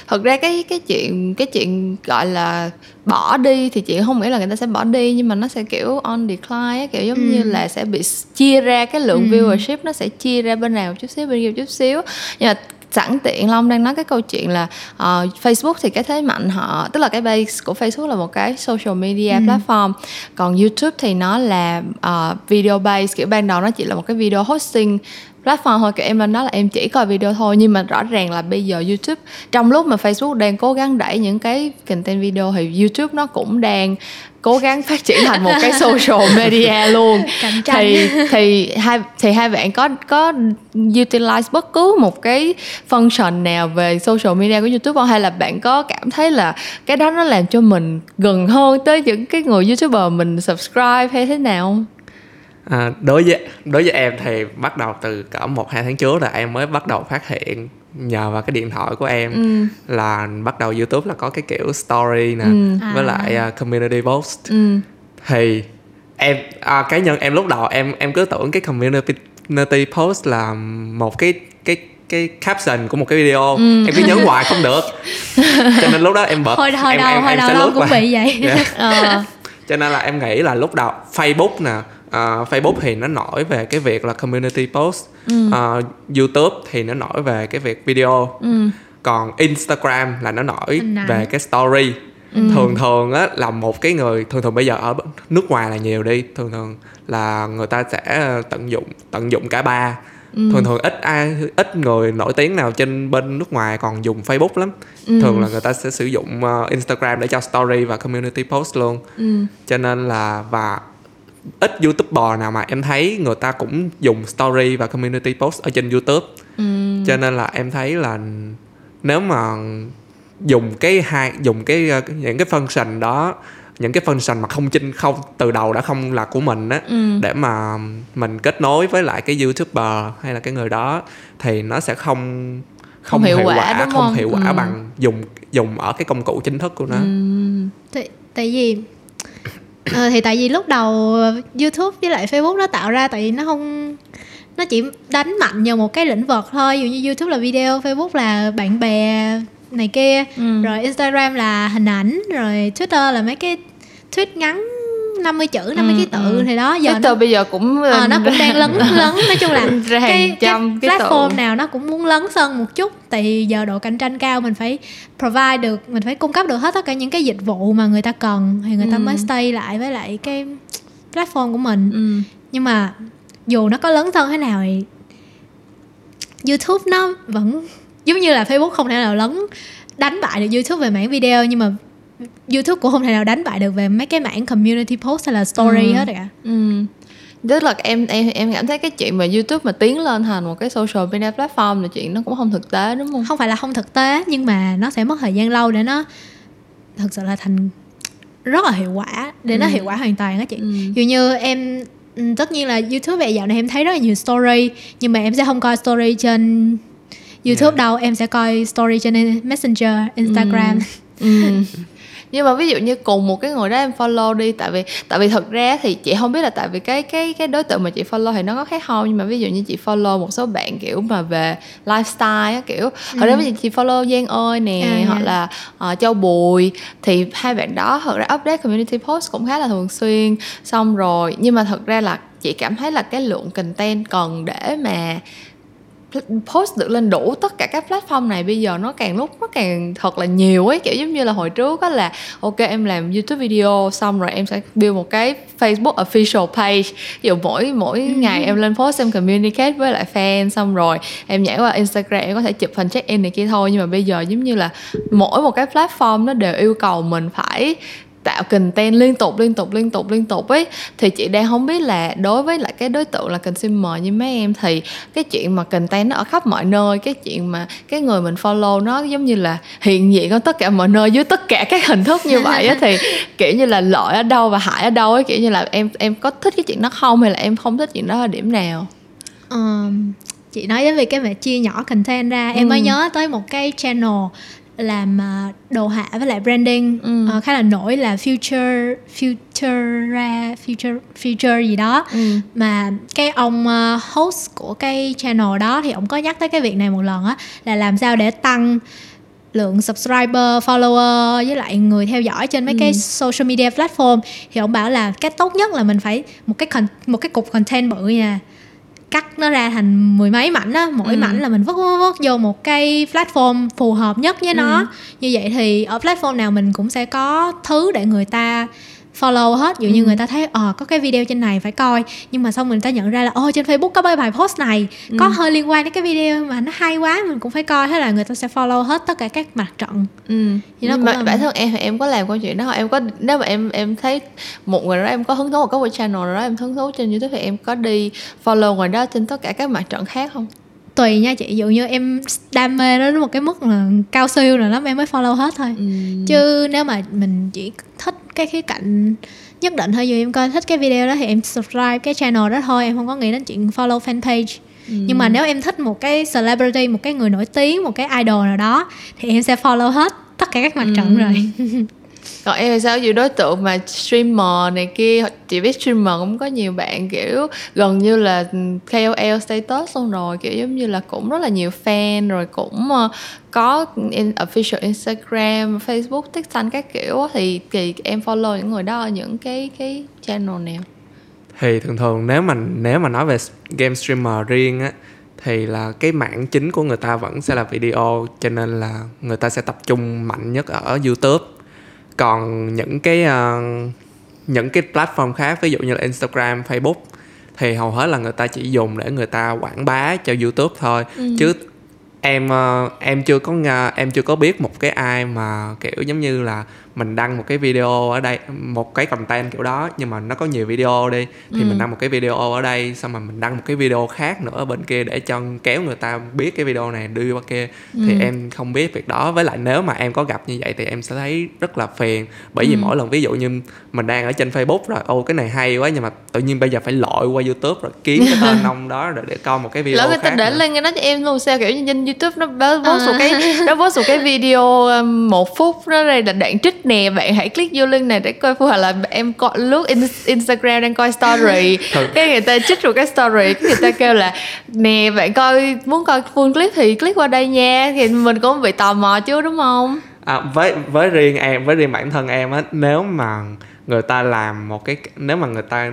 Thật ra cái cái chuyện cái chuyện gọi là bỏ đi thì chị không nghĩ là người ta sẽ bỏ đi nhưng mà nó sẽ kiểu on decline kiểu giống
Ừ.
như là sẽ bị chia ra cái lượng
Ừ.
viewership nó sẽ chia ra bên nào chút xíu bên kia chút xíu nhưng mà sẵn tiện Long đang nói cái câu chuyện là ờ, Facebook thì cái thế mạnh họ tức là cái base của Facebook là một cái social media
Ừ.
platform còn YouTube thì nó là ờ, video base kiểu ban đầu nó chỉ là một cái video hosting platform thôi kiểu em lên đó là em chỉ coi video thôi nhưng mà rõ ràng là bây giờ YouTube trong lúc mà Facebook đang cố gắng đẩy những cái content video thì YouTube nó cũng đang cố gắng phát triển thành một cái social media luôn. Thì thì hai thì hai bạn có có utilize bất cứ một cái function nào về social media của YouTube không? Hay là bạn có cảm thấy là cái đó nó làm cho mình gần hơn tới những cái người YouTuber mình subscribe hay thế nào
À, đối với đối với em thì bắt đầu từ cỡ một hai tháng trước là em mới bắt đầu phát hiện nhờ vào cái điện thoại của em
ừ
là bắt đầu YouTube là có cái kiểu story nè
Ừ.
với
À.
lại à, community post
ừ
thì em à, cá nhân em lúc đầu em em cứ tưởng cái community post là một cái cái cái caption của một cái video
Ừ.
em cứ nhấn hoài không được cho nên lúc đó em bật
hồi hồi
em,
đầu
em,
hồi
em
đầu
sẽ lướt
cũng
qua.
bị vậy
Dạ.
ờ
cho nên là em nghĩ là lúc đầu Facebook nè ờ, Facebook thì nó nổi về cái việc là community post. Ờ, YouTube thì nó nổi về cái việc video.
Ừ.
Còn Instagram là nó nổi về cái story. Thường thường á là một cái người thường thường bây giờ ở nước ngoài là nhiều đi. Thường thường là người ta sẽ tận dụng tận dụng cả ba. Thường thường ít ai ít người nổi tiếng nào trên bên nước ngoài còn dùng Facebook lắm. Thường là người ta sẽ sử dụng ờ, Instagram để cho story và community post luôn.
Ừ.
Cho nên là và ít youtuber nào mà em thấy người ta cũng dùng story và community post ở trên youtube.
Ừ.
Cho nên là em thấy là nếu mà dùng cái hai dùng cái ờ, những cái function đó những cái function mà không chinh không từ đầu đã không là của mình á
ừ.
để mà mình kết nối với lại cái youtuber hay là cái người đó thì nó sẽ không
Không hiệu quả, đúng
không
không?
hiệu quả
Ừ.
bằng dùng dùng ở cái công cụ chính thức của nó.
Ừ.
Tại, tại vì ờ, thì tại vì lúc đầu YouTube với lại Facebook nó tạo ra tại vì nó không nó chỉ đánh mạnh vào một cái lĩnh vực thôi ví dụ như YouTube là video Facebook là bạn bè này kia
Ừ.
rồi Instagram là hình ảnh rồi Twitter là mấy cái tweet ngắn 50 chữ 50
Ừ,
ký tự
ừ.
thì đó giờ
Twitter bây giờ cũng
Ờ, nó cũng đang lấn lấn nói chung là cái, cái
cái
platform
tự.
nào nó cũng muốn lấn sân một chút tại vì giờ độ cạnh tranh cao mình phải provide được mình phải cung cấp được hết tất cả những cái dịch vụ mà người ta cần thì người ta
Ừ.
mới stay lại với lại cái platform của mình
ừ
nhưng mà dù nó có lấn sân thế nào thì YouTube nó vẫn giống như là Facebook không thể nào lấn đánh bại được YouTube về mảng video nhưng mà YouTube cũng không thể nào đánh bại được về mấy cái mảng community post hay là story
Ừ.
hết cả
Ừ. Tức là em em em cảm thấy cái chuyện mà YouTube mà tiến lên thành một cái social media platform là chuyện nó cũng không thực tế đúng không?
không phải là không thực tế nhưng mà nó sẽ mất thời gian lâu để nó thực sự là thành rất là hiệu quả để nó
Ừ.
hiệu quả hoàn toàn á chị
Ừ.
dụ như em ừ, tất nhiên là youtube về dạo này em thấy rất là nhiều story nhưng mà em sẽ không coi story trên youtube
Yeah.
đâu em sẽ coi story trên messenger instagram
Ừ. nhưng mà ví dụ như cùng một cái người đó em follow đi tại vì tại vì thật ra thì chị không biết là tại vì cái cái cái đối tượng mà chị follow thì nó có khác không. Nhưng mà ví dụ như chị follow một số bạn kiểu mà về lifestyle á kiểu. Hồi đó ví dụ chị follow Giang ơi nè
À,
hoặc
dạ.
là ờ, Châu Bùi thì hai bạn đó thật ra update community post cũng khá là thường xuyên. Xong rồi nhưng mà thật ra là chị cảm thấy là cái lượng content cần để mà post được lên đủ tất cả các platform này bây giờ nó càng lúc nó càng thật là nhiều ấy. Kiểu giống như là hồi trước á là ok em làm youtube video xong rồi em sẽ build một cái facebook official page. Ví dụ mỗi mỗi ngày em lên post em communicate với lại fan xong rồi em nhảy qua instagram em có thể chụp hình check in này kia thôi. Nhưng mà bây giờ giống như là mỗi một cái platform nó đều yêu cầu mình phải tạo content liên tục liên tục liên tục liên tục ấy thì chị đang không biết là đối với lại cái đối tượng là consumer như mấy em thì cái chuyện mà content nó ở khắp mọi nơi cái chuyện mà cái người mình follow nó giống như là hiện diện ở tất cả mọi nơi dưới tất cả các hình thức như vậy á thì kiểu như là lợi ở đâu và hại ở đâu ấy kiểu như là em em có thích cái chuyện đó không hay là em không thích chuyện đó ở điểm nào
Ờm, chị nói đến việc cái mà chia nhỏ content ra em mới
Ừ.
nhớ tới một cái channel làm à, đồ họa với lại branding
Ừ.
ờ, khá là nổi là future futura future future gì đó
ừ
mà cái ông ờ, host của cái channel đó thì ông có nhắc tới cái việc này một lần á là làm sao để tăng lượng subscriber, follower với lại người theo dõi trên mấy
Ừ.
cái social media platform thì ông bảo là cái tốt nhất là mình phải một cái con, một cái cục content bự nha cắt nó ra thành mười mấy mảnh á mỗi
Ừ.
mảnh là mình vứt vứt vứt vô một cái platform phù hợp nhất với
Ừ.
nó như vậy thì ở platform nào mình cũng sẽ có thứ để người ta follow hết dụ như
Ừ.
người ta thấy ờ có cái video trên này phải coi nhưng mà xong người ta nhận ra là ôi trên facebook có cái bài post này có
Ừ.
hơi liên quan đến cái video mà nó hay quá mình cũng phải coi thế là người ta sẽ follow hết tất cả các mặt trận
Ừ.
Thì nó
Nhưng mà
là-
bản thân em thì em có làm câu chuyện đó không? em có nếu mà em em thấy một người đó em có hứng thú một cái channel nào đó em hứng thú trên youtube thì em có đi follow người đó trên tất cả các mặt trận khác không
tùy nha chị dụ như em đam mê nó đến một cái mức là cao siêu rồi lắm em mới follow hết thôi
ừ.
chứ nếu mà mình chỉ thích cái khía cạnh nhất định thôi dù em coi thích cái video đó thì em subscribe cái channel đó thôi em không có nghĩ đến chuyện follow fanpage
Ừ.
nhưng mà nếu em thích một cái celebrity một cái người nổi tiếng một cái idol nào đó thì em sẽ follow hết tất cả các mặt trận
Ừ.
rồi
còn em thì sao? Nhiều đối tượng mà streamer này kia chị biết streamer cũng có nhiều bạn kiểu gần như là KOL status luôn rồi kiểu giống như là cũng rất là nhiều fan rồi cũng ờ, có in, official Instagram, Facebook, TikTok các kiểu thì thì em follow những người đó ở những cái cái channel nào?
Thì thường thường nếu mà nếu mà nói về game streamer riêng á thì là cái mảng chính của người ta vẫn sẽ là video cho nên là người ta sẽ tập trung mạnh nhất ở YouTube còn những cái ờ, những cái platform khác ví dụ như là Instagram, Facebook thì hầu hết là người ta chỉ dùng để người ta quảng bá cho YouTube thôi
Ừ.
chứ em ờ, em chưa có em chưa có biết một cái ai mà kiểu giống như là mình đăng một cái video ở đây một cái content kiểu đó nhưng mà nó có nhiều video đi thì
Ừ.
mình đăng một cái video ở đây xong rồi mình đăng một cái video khác nữa ở bên kia để cho kéo người ta biết cái video này đưa qua kia thì
Ừ.
em không biết việc đó với lại nếu mà em có gặp như vậy thì em sẽ thấy rất là phiền bởi vì
Ừ.
mỗi lần ví dụ như mình đang ở trên Facebook rồi ô cái này hay quá nhưng mà tự nhiên bây giờ phải lội qua YouTube rồi kiếm cái tên ông đó rồi để coi một cái video
lỡ người ta để
nữa.
lên cái đó cho em luôn sao kiểu như trên youtube nó post một
À.
cái nó post một cái video um, một phút nó đây là đoạn trích nè bạn hãy click vô link này để coi hoặc là em coi lướt in, instagram đang coi story
Thật.
cái người ta trích một cái story cái người ta kêu là nè bạn coi muốn coi full clip thì click qua đây nha thì mình cũng bị tò mò chứ đúng không
À, với với riêng em với riêng bản thân em á nếu mà người ta làm một cái nếu mà người ta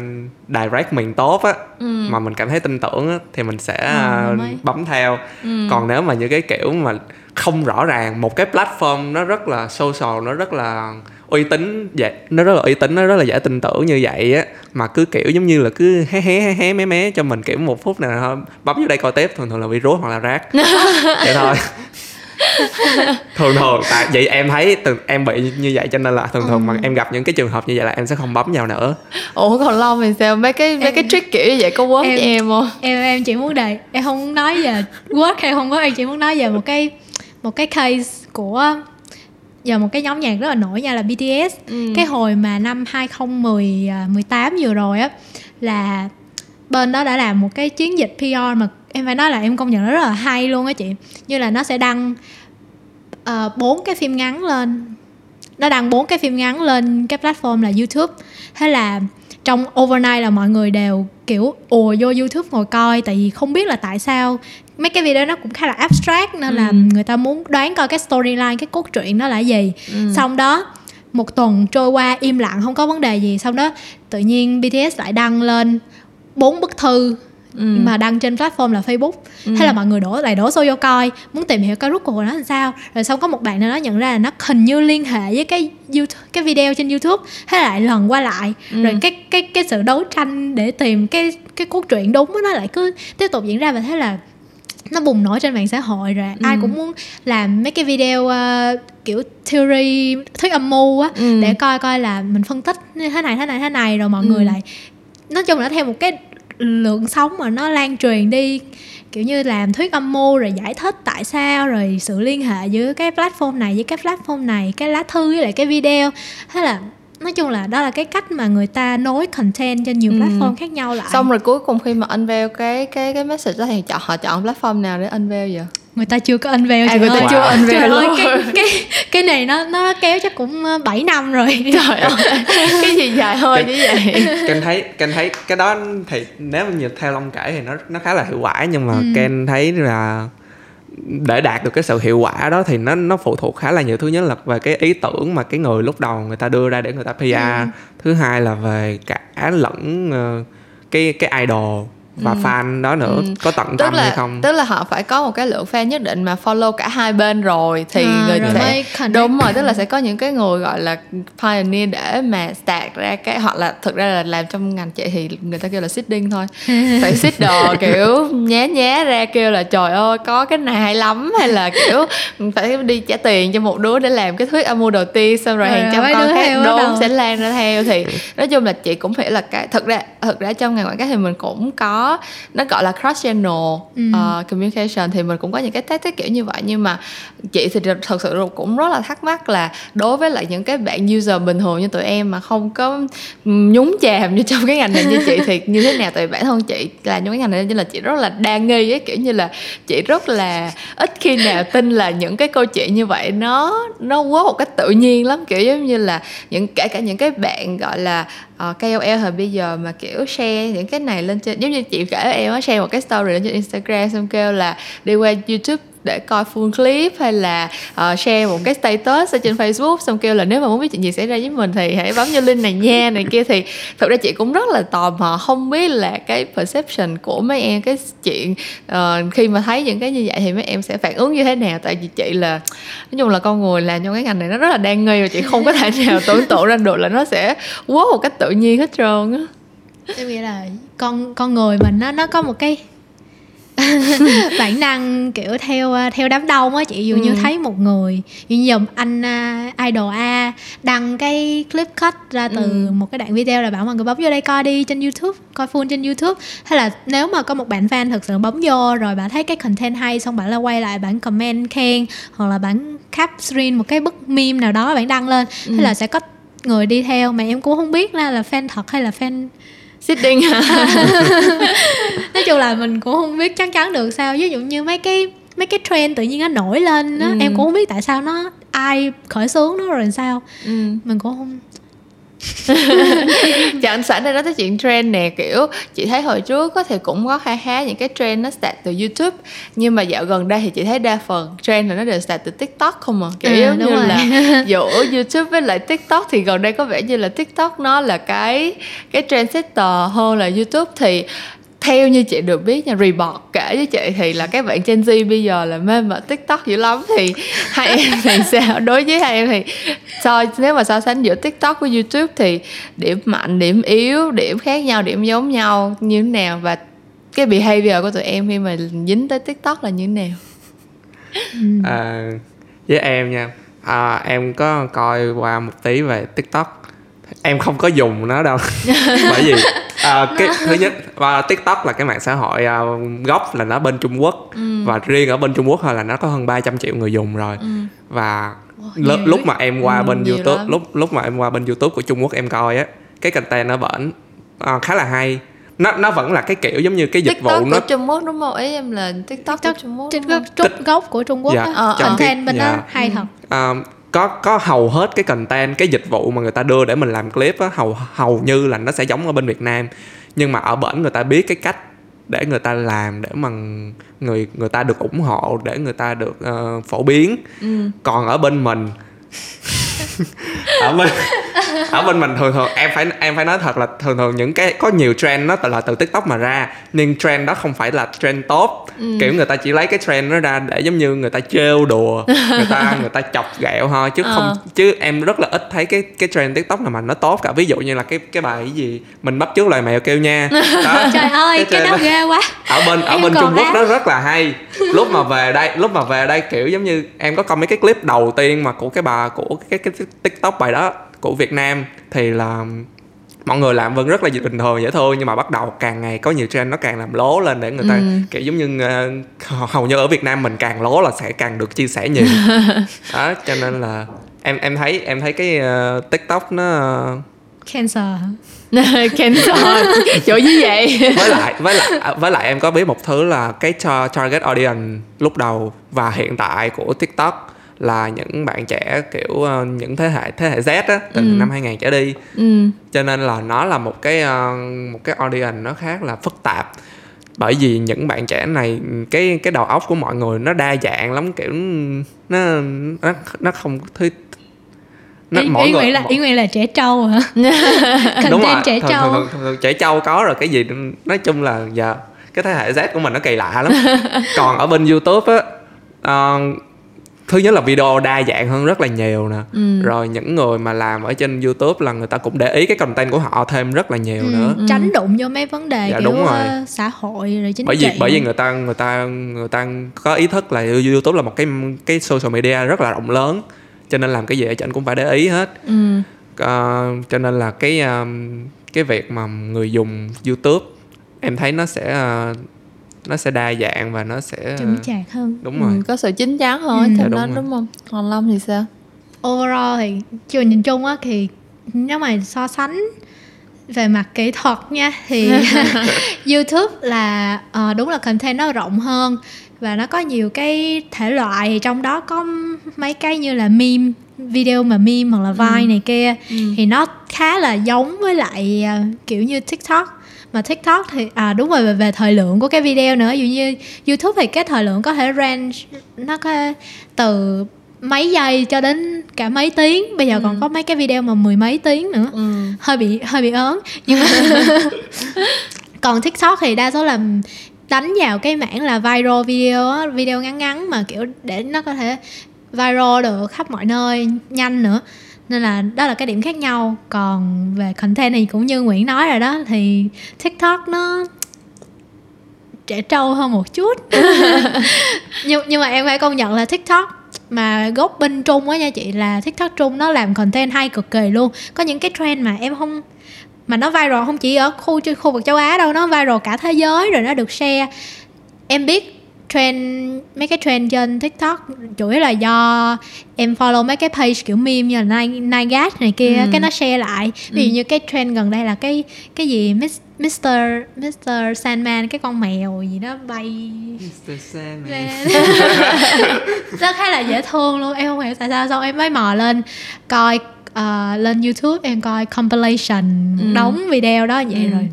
direct mình tốt á
Ừ.
mà mình cảm thấy tin tưởng á thì mình sẽ
Ờ,
à,
mới.
bấm theo
Ừ.
còn nếu mà những cái kiểu mà không rõ ràng một cái platform nó rất là social nó rất là uy tín vậy nó rất là uy tín nó rất là dễ tin tưởng như vậy á mà cứ kiểu giống như là cứ hé hé hé hé mé mé cho mình kiểu một phút này thôi bấm vô đây coi tiếp thường thường là virus hoặc là rác vậy thôi thường thường tại vậy em thấy từ em bị như vậy cho nên là thường thường ừ. mà em gặp những cái trường hợp như vậy là em sẽ không bấm vào nữa.
Ủa còn long thì sao? Mấy cái mấy em, cái trick kiểu như vậy có work em, em không?
em em chỉ muốn đề em không nói về work hay không có em chỉ muốn nói về một cái một cái case của giờ một cái nhóm nhạc rất là nổi nha là BTS ừ. cái hồi mà năm 2018 vừa rồi á là bên đó đã làm một cái chiến dịch PR mà em phải nói là em công nhận nó rất là hay luôn á chị. Như là nó sẽ đăng ờ, bốn uh, cái phim ngắn lên. Nó đăng bốn cái phim ngắn lên cái platform là YouTube. Hay là trong overnight là mọi người đều kiểu ùa vô YouTube ngồi coi. Tại vì không biết là tại sao mấy cái video nó cũng khá là abstract nên ừ. là người ta muốn đoán coi cái storyline cái cốt truyện nó là gì. Ừ. xong đó một tuần trôi qua im lặng không có vấn đề gì. Xong đó tự nhiên BTS lại đăng lên bốn bức thư ừ. mà đăng trên platform là Facebook ừ. hay là mọi người đổ lại đổ xô vô coi muốn tìm hiểu cái rút của nó làm sao rồi xong có một bạn nào đó nhận ra là nó hình như liên hệ với cái YouTube cái video trên YouTube hay lại lần qua lại ừ. rồi cái cái cái sự đấu tranh để tìm cái cái cốt truyện đúng nó lại cứ tiếp tục diễn ra và thế là nó bùng nổ trên mạng xã hội rồi ừ. ai cũng muốn làm mấy cái video uh, kiểu theory thuyết âm mưu á ừ. để coi coi là mình phân tích như thế này thế này thế này rồi mọi ừ. người lại nói chung là theo một cái lượng sóng mà nó lan truyền đi, kiểu như làm thuyết âm mưu rồi giải thích tại sao, rồi sự liên hệ giữa cái platform này với cái platform này, cái lá thư với lại cái video. Thế là nói chung là đó là cái cách mà người ta nối content trên nhiều ừ. platform khác nhau lại
xong rồi cuối cùng khi mà unveil cái cái cái message đó thì chọn họ chọn platform nào để unveil vậy
người ta chưa có unveil
à, người ta
ơi.
chưa unveil
luôn cái, cái cái này nó nó kéo chắc cũng 7 ờ, năm rồi
trời ơi cái gì dài hơi như vậy
ken thấy ken thấy cái đó thì nếu như theo long kể thì nó nó khá là hiệu quả nhưng mà ừ. ken thấy là để đạt được cái sự hiệu quả đó thì nó nó phụ thuộc khá là nhiều. Thứ nhất là về cái ý tưởng mà cái người lúc đầu người ta đưa ra để người ta PR ừ. thứ hai là về cả lẫn uh, cái cái idol và ừ. fan đó nữa ừ. có tận tức tâm
là,
hay không?
tức là họ phải có một cái lượng fan nhất định mà follow cả hai bên rồi thì à, người sẽ đúng rồi tức là sẽ có những cái người gọi là pioneer để mà start ra cái hoặc là thực ra là làm trong ngành chị thì người ta kêu là seeding thôi. Phải seed đồ kiểu nhá nhá ra kêu là trời ơi có cái này hay lắm. Hay là kiểu phải đi trả tiền cho một đứa để làm cái thuyết âm mưu đầu tiên xong rồi hàng trăm con khác đúng sẽ lan ra theo. Thì nói chung là chị cũng hiểu là cái thực ra thực ra trong ngành quảng cáo thì mình cũng có nó gọi là cross channel ừ. uh, communication. Thì mình cũng có những cái tactic kiểu như vậy. Nhưng mà chị thì thật sự cũng rất là thắc mắc là đối với lại những cái bạn user bình thường như tụi em mà không có nhúng chàm như trong cái ngành này như chị thì như thế nào? Tại bản thân chị là những cái ngành này nên là chị rất là đa nghi ấy. Kiểu như là chị rất là ít khi nào tin là những cái câu chuyện như vậy nó nó quá một cách tự nhiên lắm. Kiểu giống như là những kể cả những cái bạn gọi là Ờ, uh, KOL hồi bây giờ mà kiểu share những cái này lên trên giống như chị kể em á share một cái story lên trên Instagram xong kêu là đi qua YouTube để coi full clip hay là uh, share một cái status ở trên Facebook xong kêu là nếu mà muốn biết chuyện gì xảy ra với mình thì hãy bấm vô link này nha này kia. Thì thực ra chị cũng rất là tò mò không biết là cái perception của mấy em cái chuyện uh, khi mà thấy những cái như vậy thì mấy em sẽ phản ứng như thế nào? Tại vì chị là nói chung là con người làm trong cái ngành này nó rất là đang nghi và chị không có thể nào tưởng tượng ra được là nó sẽ quá một cách tự nhiên hết trơn á.
Em nghĩ là con con người mình nó nó có một cái bản năng kiểu theo à, theo đám đông á chị như ừ. thấy một người như giờ anh uh, idol a đăng cái clip cut ra từ ừ. một cái đoạn video là bảo mọi người bấm vô đây coi đi trên youtube coi full trên youtube hay là nếu mà có một bạn fan thực sự bấm vô rồi bạn thấy cái content hay xong bạn là quay lại bạn comment khen hoặc là bạn cap screen một cái bức meme nào đó bạn đăng lên ừ. hay là sẽ có người đi theo mà em cũng không biết là là fan thật hay là fan
sitting
nói chung là mình cũng không biết chắc chắn được sao ví dụ như mấy cái mấy cái trend tự nhiên nó nổi lên đó ừ. em cũng không biết tại sao nó ai khởi xướng nó rồi sao ừ. mình cũng không
chẳng sẵn đây nói tới chuyện trend nè kiểu chị thấy hồi trước thì cũng có khá khá những cái trend nó start từ youtube nhưng mà dạo gần đây thì chị thấy đa phần trend là nó đều start từ tiktok không à kiểu giống như rồi. là giữa youtube với lại tiktok thì gần đây có vẻ như là tiktok nó là cái cái trend setter hơn là youtube thì theo như chị được biết nha Reebok kể với chị thì là các bạn Gen Z bây giờ là mê mệt TikTok dữ lắm. Thì hai em thì sao? Đối với hai em thì so nếu mà so sánh giữa TikTok với YouTube thì điểm mạnh điểm yếu điểm khác nhau điểm giống nhau như thế nào? Và cái behavior của tụi em khi mà dính tới TikTok là như thế nào?
À, với em nha. À, em có coi qua một tí về tiktok em không có dùng nó đâu bởi vì à, cái thứ nhất và tiktok là cái mạng xã hội à, gốc là nó bên trung quốc ừ. và riêng ở bên trung quốc thôi là nó có hơn 300 triệu người dùng rồi ừ. và
Wow,
l- lúc mà em qua
Ừ,
bên youtube
lắm.
lúc lúc mà em qua bên youtube của trung quốc em coi á cái content nó vẫn à, khá là hay nó nó vẫn là cái kiểu giống như cái dịch
TikTok
vụ
của
nó
Trung Quốc đúng không? Ý em là TikTok, của Trung Quốc. không?
gốc, của Trung Quốc
Dạ,
á.
Ờ,
trong
content bên
dạ.
đó hay thật
à, có có hầu hết cái content cái dịch vụ mà người ta đưa để mình làm clip á hầu hầu như là nó sẽ giống ở bên Việt Nam nhưng mà ở bển người ta biết cái cách để người ta làm để mà người người ta được ủng hộ để người ta được ờ, phổ biến
Ừ.
còn ở bên mình ở bên ở bên mình thường thường em phải em phải nói thật là thường thường những cái có nhiều trend nó là từ tiktok mà ra nhưng trend đó không phải là trend tốt. Kiểu người ta chỉ lấy cái trend nó ra để giống như người ta trêu đùa người ta người ta chọc ghẹo thôi chứ không
Ờ.
chứ em rất là ít thấy cái cái trend tiktok nào mà nó tốt cả. Ví dụ như là cái cái bài cái gì mình bắt chước lời mèo kêu nha. Đó.
Trời ơi cái,
trend
đó ghê quá.
Ở bên ở
Em
bên Trung Quốc nó rất là hay. Lúc mà về đây lúc mà về đây kiểu giống như em có coi mấy cái clip đầu tiên mà của cái bà của cái cái tiktok bài đó của Việt Nam thì là mọi người làm vẫn rất là bình thường dễ thương nhưng mà bắt đầu càng ngày có nhiều trend nó càng làm lố lên để người ta
Ừ.
kiểu giống như ờ, hầu như ở Việt Nam mình càng lố là sẽ càng được chia sẻ nhiều đó cho nên là em em thấy em thấy cái ờ, tiktok nó ờ,
cancer hả?
Cancel. Chỗ như vậy.
với lại với lại à, với lại em có biết một thứ là cái tar- target audience lúc đầu và hiện tại của TikTok là những bạn trẻ kiểu ờ, những thế hệ thế hệ Z á từ
Ừ.
năm 2000 trở đi.
Ừ.
cho nên là nó là một cái ờ, một cái audience nó khá là phức tạp. Bởi vì những bạn trẻ này cái cái đầu óc của mọi người nó đa dạng lắm kiểu nó nó nó không thứ nó
ý,
mỗi
ý
người
là
mỗi-
ý nguyện là trẻ trâu hả?
Đúng rồi.
Trẻ
thường,
trâu.
thường, thường, thường, trẻ trâu có rồi cái gì nói chung là giờ cái thế hệ Z của mình nó kỳ lạ lắm. Còn ở bên YouTube á ờ, thứ nhất là video đa dạng hơn rất là nhiều nè
Ừ.
rồi những người mà làm ở trên YouTube là người ta cũng để ý cái content của họ thêm rất là nhiều
Ừ,
nữa
tránh đụng vô mấy vấn đề
Dạ,
kiểu
đúng rồi.
ờ, xã hội rồi chính
bởi vì
trị
bởi vì người ta người ta người ta có ý thức là YouTube là một cái cái social media rất là rộng lớn cho nên làm cái gì ở trên cũng phải để ý hết
Ừ.
Ờ, cho nên là cái um, cái việc mà người dùng YouTube em thấy nó sẽ ờ, nó sẽ đa dạng và nó sẽ
chững chạc hơn
đúng rồi
Ừ, có sự chín chắn hơn
Ừ.
ừ.
Dạ, đúng
đó
rồi.
đúng không? Còn Long thì sao?
overall thì chưa nhìn chung á thì nếu mà so sánh về mặt kỹ thuật nha thì YouTube là ờ, đúng là content nó rộng hơn và nó có nhiều cái thể loại thì trong đó có mấy cái như là meme video mà meme hoặc là Vine này kia
Ừ.
thì nó khá là giống với lại ờ, kiểu như TikTok mà TikTok thì à đúng rồi về, về thời lượng của cái video nữa. Dụ như YouTube thì cái thời lượng có thể range nó có từ mấy giây cho đến cả mấy tiếng. Bây giờ còn có mấy cái video mà mười mấy tiếng nữa.
Ừ.
hơi bị hơi bị ớn. Nhưng mà còn tiktok thì đa số là đánh vào cái mảng là viral video á, video ngắn ngắn mà kiểu để nó có thể viral được khắp mọi nơi nhanh nữa nên là đó là cái điểm khác nhau. Còn về content thì cũng như nguyễn nói rồi đó, thì tiktok nó trẻ trâu hơn một chút. Nhưng nhưng mà em phải công nhận là tiktok mà gốc bên trung á nha chị, là tiktok trung nó làm content hay cực kỳ luôn. Có những cái trend mà em không, mà nó viral không chỉ ở khu khu vực châu á đâu, nó viral cả thế giới rồi nó được share. Em biết trend mấy cái trend trên tiktok chủ yếu là do em follow mấy cái page kiểu meme như là Gag này kia
Ừ.
cái nó share lại ví dụ như cái trend gần đây là cái cái gì Mis- Mr. Mr. Sandman cái con mèo gì đó bay lên nó khá là dễ thương luôn em không hiểu tại sao xong em mới mò lên coi ờ, lên youtube em coi compilation
Ừ.
đống video đó vậy
Ừ.
rồi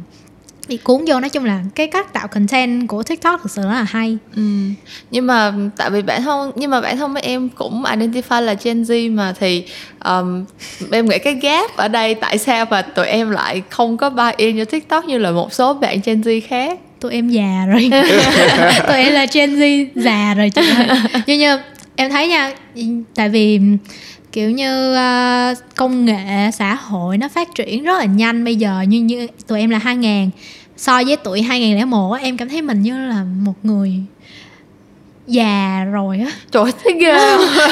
bị cuốn vô nói chung là cái cách tạo content của tiktok thực sự rất là hay.
Ừ. nhưng mà tại vì bản thân nhưng mà bản thân mấy em cũng identify là Gen Z mà thì um, em nghĩ cái gap ở đây tại sao mà tụi em lại không có buy in cho TikTok như là một số bạn Gen Z khác?
Tụi em già rồi. Tụi em là Gen Z già rồi chị ơi. Nhưng như em thấy nha tại vì kiểu như uh, công nghệ xã hội nó phát triển rất là nhanh bây giờ như như tụi em là 2000 so với tuổi 2001 em cảm thấy mình như là một người già rồi á
trời thấy ghê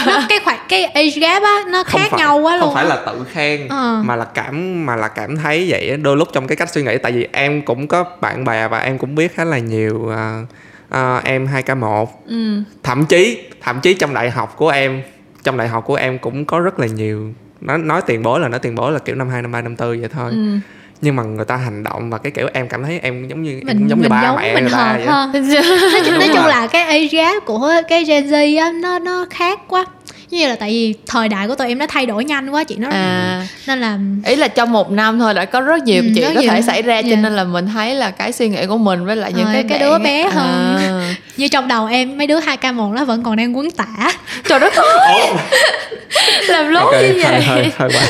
nó cái khoảng cái age gap á nó
không
khác
phải,
nhau quá luôn
không phải là tự khen
Ờ.
mà là cảm mà là cảm thấy vậy á. đôi lúc trong cái cách suy nghĩ tại vì em cũng có bạn bè và em cũng biết khá là nhiều à, à, em 2k1
ừ.
thậm chí thậm chí trong đại học của em trong đại học của em cũng có rất là nhiều. Nói nói tiền bối là nói tiền bối là kiểu năm hai năm ba năm tư vậy thôi.
Ừ.
nhưng mà người ta hành động và cái kiểu em cảm thấy em giống như em
mình
cũng giống như ba
giống
mẹ
mình
người ta vậy.
hơn nói chung, nói
Đúng
chung
rồi.
là cái age gap của cái Gen Z á nó nó khác quá như là tại vì thời đại của tụi em nó thay đổi nhanh quá chị nó
à
nên là
ý là trong một năm thôi đã có rất nhiều
Ừ,
chuyện
rất
có thể
nhiều.
xảy ra cho
Dạ.
nên là mình thấy là cái suy nghĩ của mình với lại những
Ờ,
cái
cái
bạn
đứa bé hơn.
à.
như trong đầu em mấy đứa 2k1 nó vẫn còn đang quấn tả
trời đất ơi làm lố
Ok,
như
hơi,
vậy
hơi, hơi quá.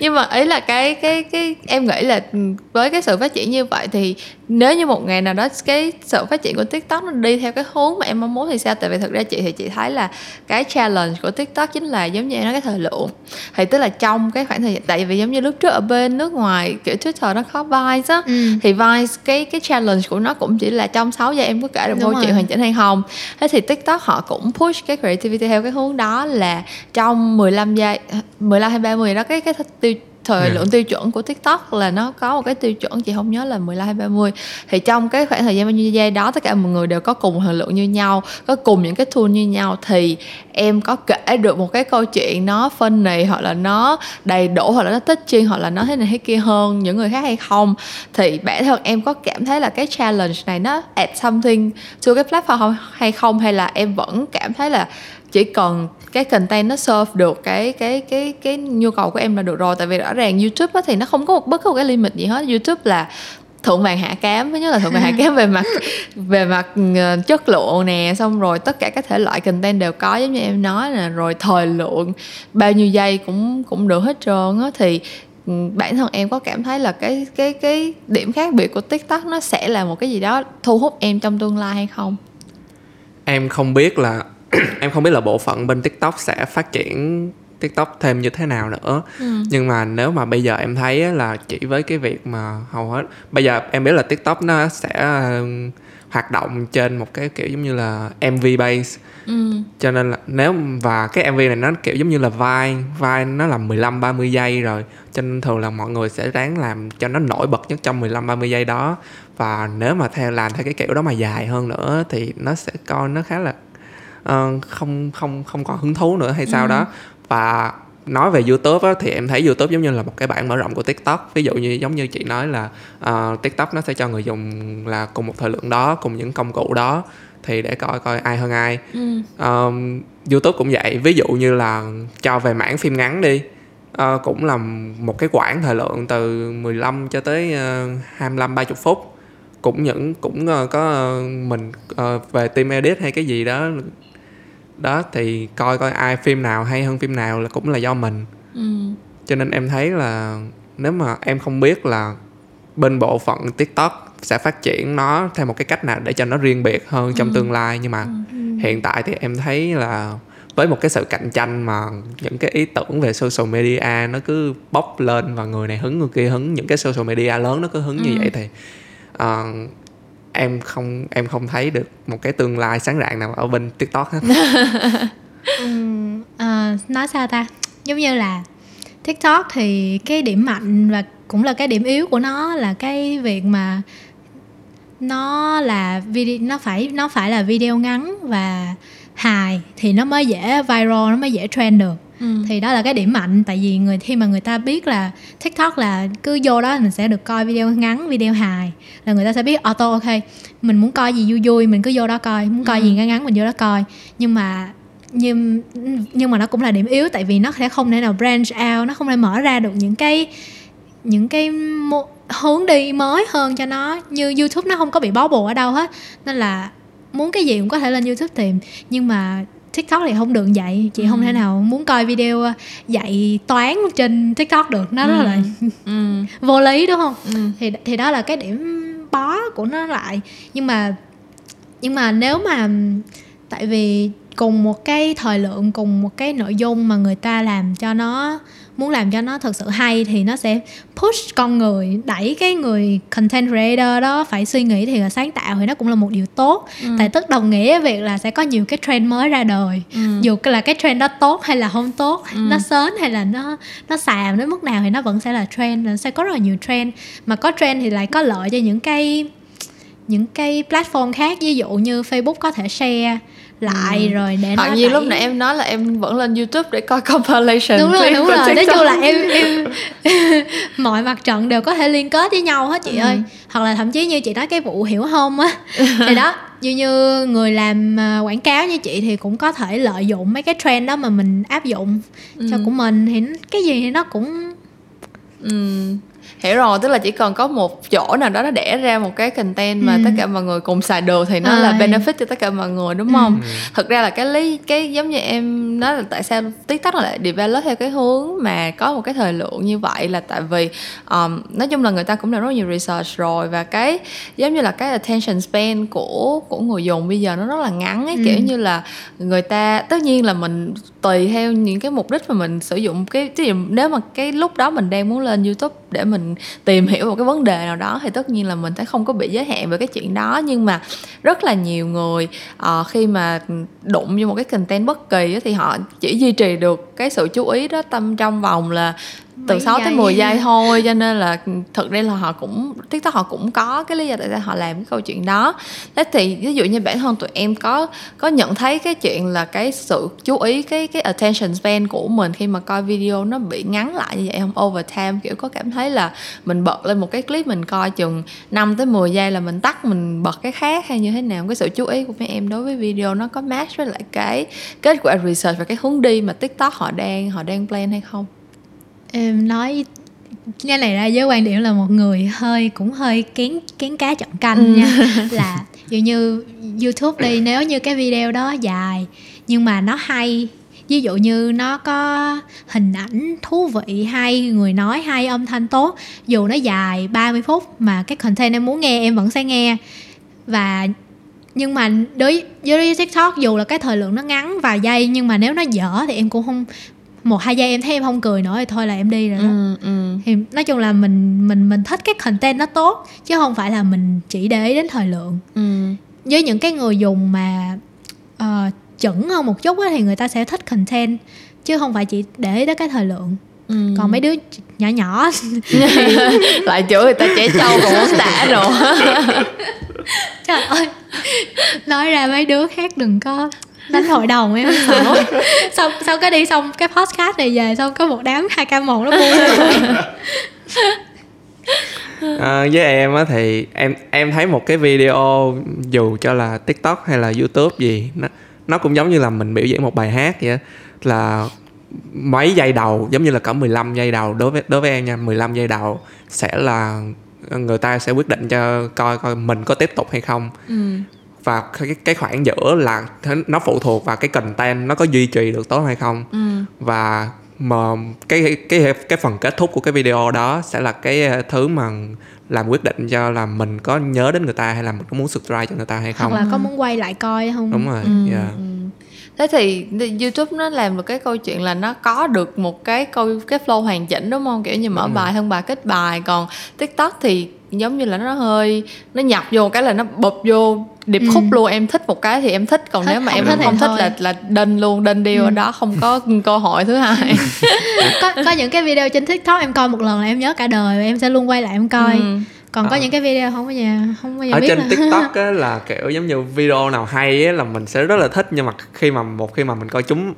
nhưng mà ý là cái cái cái em nghĩ là với cái sự phát triển như vậy thì nếu như một ngày nào đó cái sự phát triển của tiktok nó đi theo cái hướng mà em mong muốn thì sao tại vì thực ra chị thì chị thấy là cái challenge của tiktok chính là giống như em nói cái thời lượng thì tức là trong cái khoảng thời gian tại vì giống như lúc trước ở bên nước ngoài kiểu twitter nó có vice á
ừ.
thì Vice cái cái challenge của nó cũng chỉ là trong 6 giờ em có kể được
Đúng
câu
rồi.
chuyện hoàn chỉnh hay không thế thì TikTok họ cũng push cái creativity theo cái hướng đó là trong 15 giây 15 hay 30 đó cái cái tiêu thời
Ừ.
lượng tiêu chuẩn của TikTok là nó có một cái tiêu chuẩn chị không nhớ là 15 hay 30 thì trong cái khoảng thời gian bao nhiêu giây đó tất cả mọi người đều có cùng thời lượng như nhau có cùng những cái tool như nhau. Thì em có kể được một cái câu chuyện nó funny hoặc là nó đầy đủ hoặc là nó tích chuyên hoặc là nó thế này thế kia hơn những người khác hay không. Thì bản thân em có cảm thấy là cái challenge này nó add something to cái platform hay không? Hay là em vẫn cảm thấy là chỉ cần cái content nó serve được cái cái cái cái nhu cầu của em là được rồi. Tại vì rõ ràng YouTube á thì nó không có một bất cứ một cái limit gì hết. YouTube là thượng vàng hạ cám thứ nhất là thượng vàng hạ cám về mặt về mặt ờ, chất lượng nè xong rồi tất cả các thể loại content đều có giống như em nói nè rồi thời lượng bao nhiêu giây cũng cũng được hết trơn á. Thì ừ, bản thân em có cảm thấy là cái cái cái điểm khác biệt của TikTok nó sẽ là một cái gì đó thu hút em trong tương lai hay không?
em không biết là em không biết là bộ phận bên tiktok sẽ phát triển tiktok thêm như thế nào nữa. Nhưng mà nếu mà bây giờ em thấy là chỉ với cái việc mà hầu hết bây giờ em biết là tiktok nó sẽ ờ, hoạt động trên một cái kiểu giống như là mv base.
Ừ.
cho nên là nếu và cái MV này nó kiểu giống như là vai vai nó là 15 30 giây rồi. Cho nên thường là mọi người sẽ ráng làm cho nó nổi bật nhất trong 15 30 giây đó. Và nếu mà theo làm theo cái kiểu đó mà dài hơn nữa thì nó sẽ coi nó khá là ờ, không không không còn hứng thú nữa hay sao đó. Và nói về YouTube á, thì em thấy YouTube giống như là một cái bản mở rộng của TikTok. Ví dụ như giống như chị nói là ờ, TikTok nó sẽ cho người dùng là cùng một thời lượng đó cùng những công cụ đó thì để coi coi ai hơn ai.
Ừ.
um, YouTube cũng vậy. Ví dụ như là cho về mảng phim ngắn đi ờ, cũng là một cái quãng thời lượng từ 15 cho tới uh, 25 30 phút. Cũng những cũng ờ, có ờ, mình ờ, về team edit hay cái gì đó đó thì coi coi ai phim nào hay hơn phim nào là cũng là do mình
Ừ.
cho nên em thấy là nếu mà em không biết là bên bộ phận TikTok sẽ phát triển nó theo một cái cách nào để cho nó riêng biệt hơn trong tương lai nhưng mà hiện tại thì em thấy là với một cái sự cạnh tranh mà những cái ý tưởng về social media nó cứ bốc lên và người này hứng người kia hứng những cái social media lớn nó cứ hứng như
Ừ.
vậy thì ờ, em không em không thấy được một cái tương lai sáng rạng nào ở bên TikTok hết.
Ừm, uh, nói sao ta giống như là tiktok thì cái điểm mạnh và cũng là cái điểm yếu của nó là cái việc mà nó là video nó phải nó phải là video ngắn và hài thì nó mới dễ viral nó mới dễ trend được
Ừ.
thì đó là cái điểm mạnh tại vì người khi mà người ta biết là tiktok là cứ vô đó mình sẽ được coi video ngắn video hài. Là người ta sẽ biết auto ok mình muốn coi gì vui vui mình cứ vô đó coi muốn coi gì ngắn ngắn mình vô đó coi. Nhưng mà nhưng nhưng mà nó cũng là điểm yếu tại vì nó sẽ không thể nào branch out nó không thể mở ra được những cái những cái mô- hướng đi mới hơn cho nó. Như youtube nó không có bị bó buộc ở đâu hết. Nên là muốn cái gì cũng có thể lên youtube tìm. Nhưng mà tiktok thì không được vậy chị không thể nào muốn coi video ờ, dạy toán trên tiktok được. Nó rất là
Ừ.
vô lý đúng không?
Ừ.
thì thì đó là cái điểm bó của nó lại. Nhưng mà nhưng mà nếu mà tại vì cùng một cái thời lượng cùng một cái nội dung mà người ta làm cho nó muốn làm cho nó thật sự hay thì nó sẽ push con người đẩy cái người content creator đó phải suy nghĩ thì là sáng tạo thì nó cũng là một điều tốt ừ. tại tức đồng nghĩa việc là sẽ có nhiều cái trend mới ra đời ừ. dù là cái trend đó tốt hay là không tốt ừ. nó sớm hay là nó nó xàm đến mức nào thì nó vẫn sẽ là trend nó sẽ có rất là nhiều trend mà có trend thì lại có lợi cho những cái những cái platform khác ví dụ như Facebook có thể share lại ừ. rồi để
hoặc như lúc nãy em nói là em vẫn lên youtube để coi compilation
đúng rồi đúng rồi. Nói chung là em em mọi mặt trận đều có thể liên kết với nhau hết chị ừ. ơi. Hoặc là thậm chí như chị nói cái vụ hiểu không á. Thì đó như như người làm à, quảng cáo như chị thì cũng có thể lợi dụng mấy cái trend đó mà mình áp dụng ừ. cho của mình. Thì cái gì thì nó cũng
ừ hiểu rồi tức là chỉ cần có một chỗ nào đó nó đẻ ra một cái content mà ừ. tất cả mọi người cùng xài được thì nó à. là benefit cho tất cả mọi người đúng không ừ. thực ra là cái lý cái giống như em nói là tại sao tiktok lại develop theo cái hướng mà có một cái thời lượng như vậy là tại vì um, nói chung là người ta cũng làm rất nhiều research rồi và cái giống như là cái attention span của của người dùng bây giờ nó rất là ngắn ấy ừ. kiểu như là người ta tất nhiên là mình tùy theo những cái mục đích mà mình sử dụng cái ví dụ nếu mà cái lúc đó mình đang muốn lên youtube để mình tìm hiểu một cái vấn đề nào đó thì tất nhiên là mình sẽ không có bị giới hạn về cái chuyện đó. Nhưng mà rất là nhiều người uh, khi mà đụng vô một cái content bất kỳ thì họ chỉ duy trì được cái sự chú ý đó tâm trong vòng là từ Mấy 6 giây. tới 10 giây thôi cho nên là thực ra là họ cũng tiktok họ cũng có cái lý do tại sao họ làm cái câu chuyện đó. Thế thì ví dụ như bản thân tụi em có có nhận thấy cái chuyện là cái sự chú ý cái cái attention span của mình khi mà coi video nó bị ngắn lại như vậy không? Over time kiểu có cảm thấy là mình bật lên một cái clip mình coi chừng 5 tới 10 giây là mình tắt mình bật cái khác hay như thế nào? Cái sự chú ý của mấy em đối với video nó có match với lại cái kết quả research và cái hướng đi mà tiktok họ đang họ đang plan hay không
em nói cái này ra với quan điểm là một người hơi cũng hơi kén kén cá chọn canh ừ. nha là dụ như youtube đi nếu như cái video đó dài nhưng mà nó hay ví dụ như nó có hình ảnh thú vị hay người nói hay âm thanh tốt dù nó dài 30 phút mà cái content em muốn nghe em vẫn sẽ nghe và nhưng mà đối với tiktok dù là cái thời lượng nó ngắn vài giây nhưng mà nếu nó dở thì em cũng không một hai giây em thấy em không cười nữa thì thôi là em đi rồi đó ừ, ừ. thì nói chung là mình mình mình thích cái content nó tốt chứ không phải là mình chỉ để ý đến thời lượng ừ. với những cái người dùng mà uh, chuẩn hơn một chút á, thì người ta sẽ thích content chứ không phải chỉ để ý tới cái thời lượng ừ. còn mấy đứa nhỏ nhỏ
lại chửi người ta trẻ trâu còn muốn tả rồi
trời ơi nói ra mấy đứa khác đừng có đánh hội đồng em sợ. Xong sau cái đi xong cái podcast này về xong có một đám hai k một nó buông
à, với em á thì em em thấy một cái video dù cho là tiktok hay là youtube gì nó nó cũng giống như là mình biểu diễn một bài hát vậy là mấy giây đầu giống như là cỡ 15 giây đầu đối với đối với em nha 15 giây đầu sẽ là người ta sẽ quyết định cho coi coi mình có tiếp tục hay không. Ừ và cái cái khoảng giữa là nó phụ thuộc vào cái content nó có duy trì được tốt hay không. Ừ. và mà cái cái cái phần kết thúc của cái video đó sẽ là cái thứ mà làm quyết định cho là mình có nhớ đến người ta hay là mình có muốn subscribe cho người ta hay không.
Hoặc là có muốn quay lại coi không.
Đúng rồi ừ. yeah. ừ.
Thế thì youtube nó làm được cái câu chuyện là nó có được một cái câu cái flow hoàn chỉnh đúng không? Kiểu như mở bài thân bài kết bài. Còn tiktok thì giống như là nó hơi nó nhập vô cái là nó bụp vô điệp ừ. khúc luôn em thích một cái thì em thích còn thích, nếu mà em không, không thích là là đinh luôn đinh đi ừ. ở đó không có cơ hội thứ hai
có có những cái video trên tiktok em coi một lần là em nhớ cả đời em sẽ luôn quay lại em coi ừ còn có à. những cái video không bao giờ không bao giờ
ở
biết
trên là... tiktok á là kiểu giống như video nào hay á là mình sẽ rất là thích nhưng mà khi mà một khi mà mình coi chúng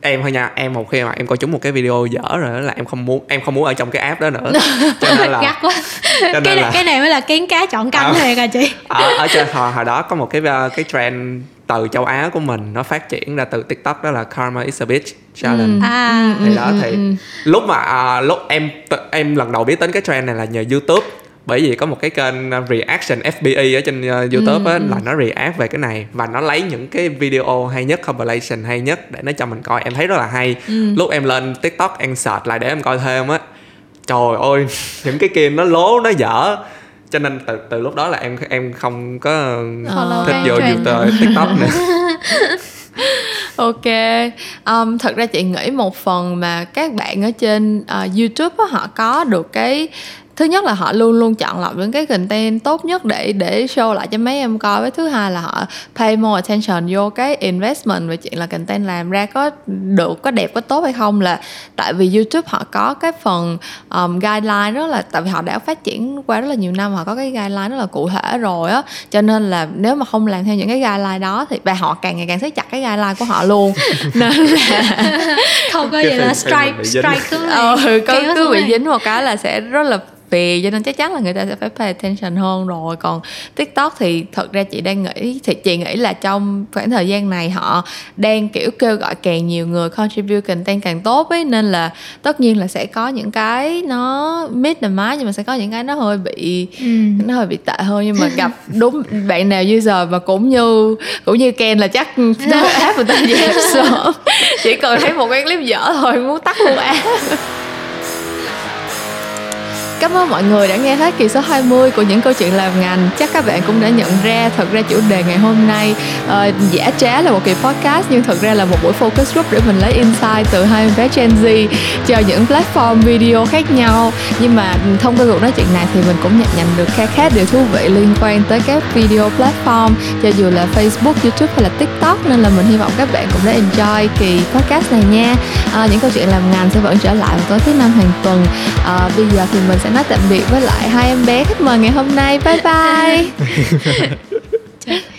em thôi nha em một khi mà em coi chúng một cái video dở rồi là em không muốn em không muốn ở trong cái app đó nữa
cho nên là Gắt quá. Cho nên cái này, là... cái này mới là kén cá chọn canh à, thiệt à chị
ở, ở trên hồi, hồi đó có một cái ờ, cái trend từ châu Á của mình nó phát triển ra từ TikTok đó là Karma is a bitch challenge. Ừ. À, thì đó ừ, thì ừ. lúc mà à, lúc em em lần đầu biết đến cái trend này là nhờ YouTube bởi vì có một cái kênh uh, reaction FBE ở trên uh, YouTube á, ừ, là ừ. nó react về cái này. Và nó lấy những cái video hay nhất compilation hay nhất để nó cho mình coi. Em thấy rất là hay. Ừ. lúc em lên tiktok em search lại để em coi thêm á. Trời ơi những cái kia nó lố nó dở. Cho nên từ từ lúc đó là em em không có
Follow
thích vô. YouTube TikTok nữa.
Ok. Um, thật ra chị nghĩ một phần mà các bạn ở trên uh, youtube á, họ có được cái thứ nhất là họ luôn luôn chọn lọc những cái content tốt nhất để để show lại cho mấy em coi. Với thứ hai là họ pay more attention vô cái investment về chuyện là content làm ra có được có đẹp có tốt hay không là tại vì youtube họ có cái phần um, guideline rất là tại vì họ đã phát triển qua rất là nhiều năm họ có cái guideline rất là cụ thể rồi á. Cho nên là nếu mà không làm theo những cái guideline đó thì và họ càng ngày càng siết chặt cái guideline của họ luôn. Nên là
không có vậy là strike strike cứ
ừ, có
kéo
cứ
xuống
bị dính một cái là sẽ rất là phiền cho nên chắc chắn là người ta sẽ phải pay attention hơn rồi. Còn tiktok thì thật ra chị đang nghĩ thì chị nghĩ là trong khoảng thời gian này họ đang kiểu kêu gọi càng nhiều người contribute content càng tốt ấy nên là tất nhiên là sẽ có những cái nó mid the mark nhưng mà sẽ có những cái nó hơi bị
Ừ.
nó hơi bị tệ hơn. Nhưng mà gặp đúng bạn nào user mà cũng như cũng như Ken là chắc nó app người ta dẹp sớm chỉ cần thấy một cái clip dở thôi muốn tắt luôn app Cảm ơn mọi người đã nghe hết kỳ số 20 của những câu chuyện làm ngành. Chắc các bạn cũng đã nhận ra thật ra chủ đề ngày hôm nay ờ, uh, giả trá là một kỳ podcast nhưng thật ra là một buổi focus group để mình lấy insight từ hai bé Gen Z cho những platform video khác nhau. Nhưng mà thông qua cuộc nói chuyện này thì mình cũng nhận nhận được khá khá điều thú vị liên quan tới các video platform cho dù là Facebook, YouTube hay là TikTok nên là mình hy vọng các bạn cũng đã enjoy kỳ podcast này nha. Uh, những câu chuyện làm ngành sẽ vẫn trở lại vào tối thứ năm hàng tuần. Uh, bây giờ thì mình sẽ nói tạm biệt với lại hai em bé khách mời ngày hôm nay. Bye bye.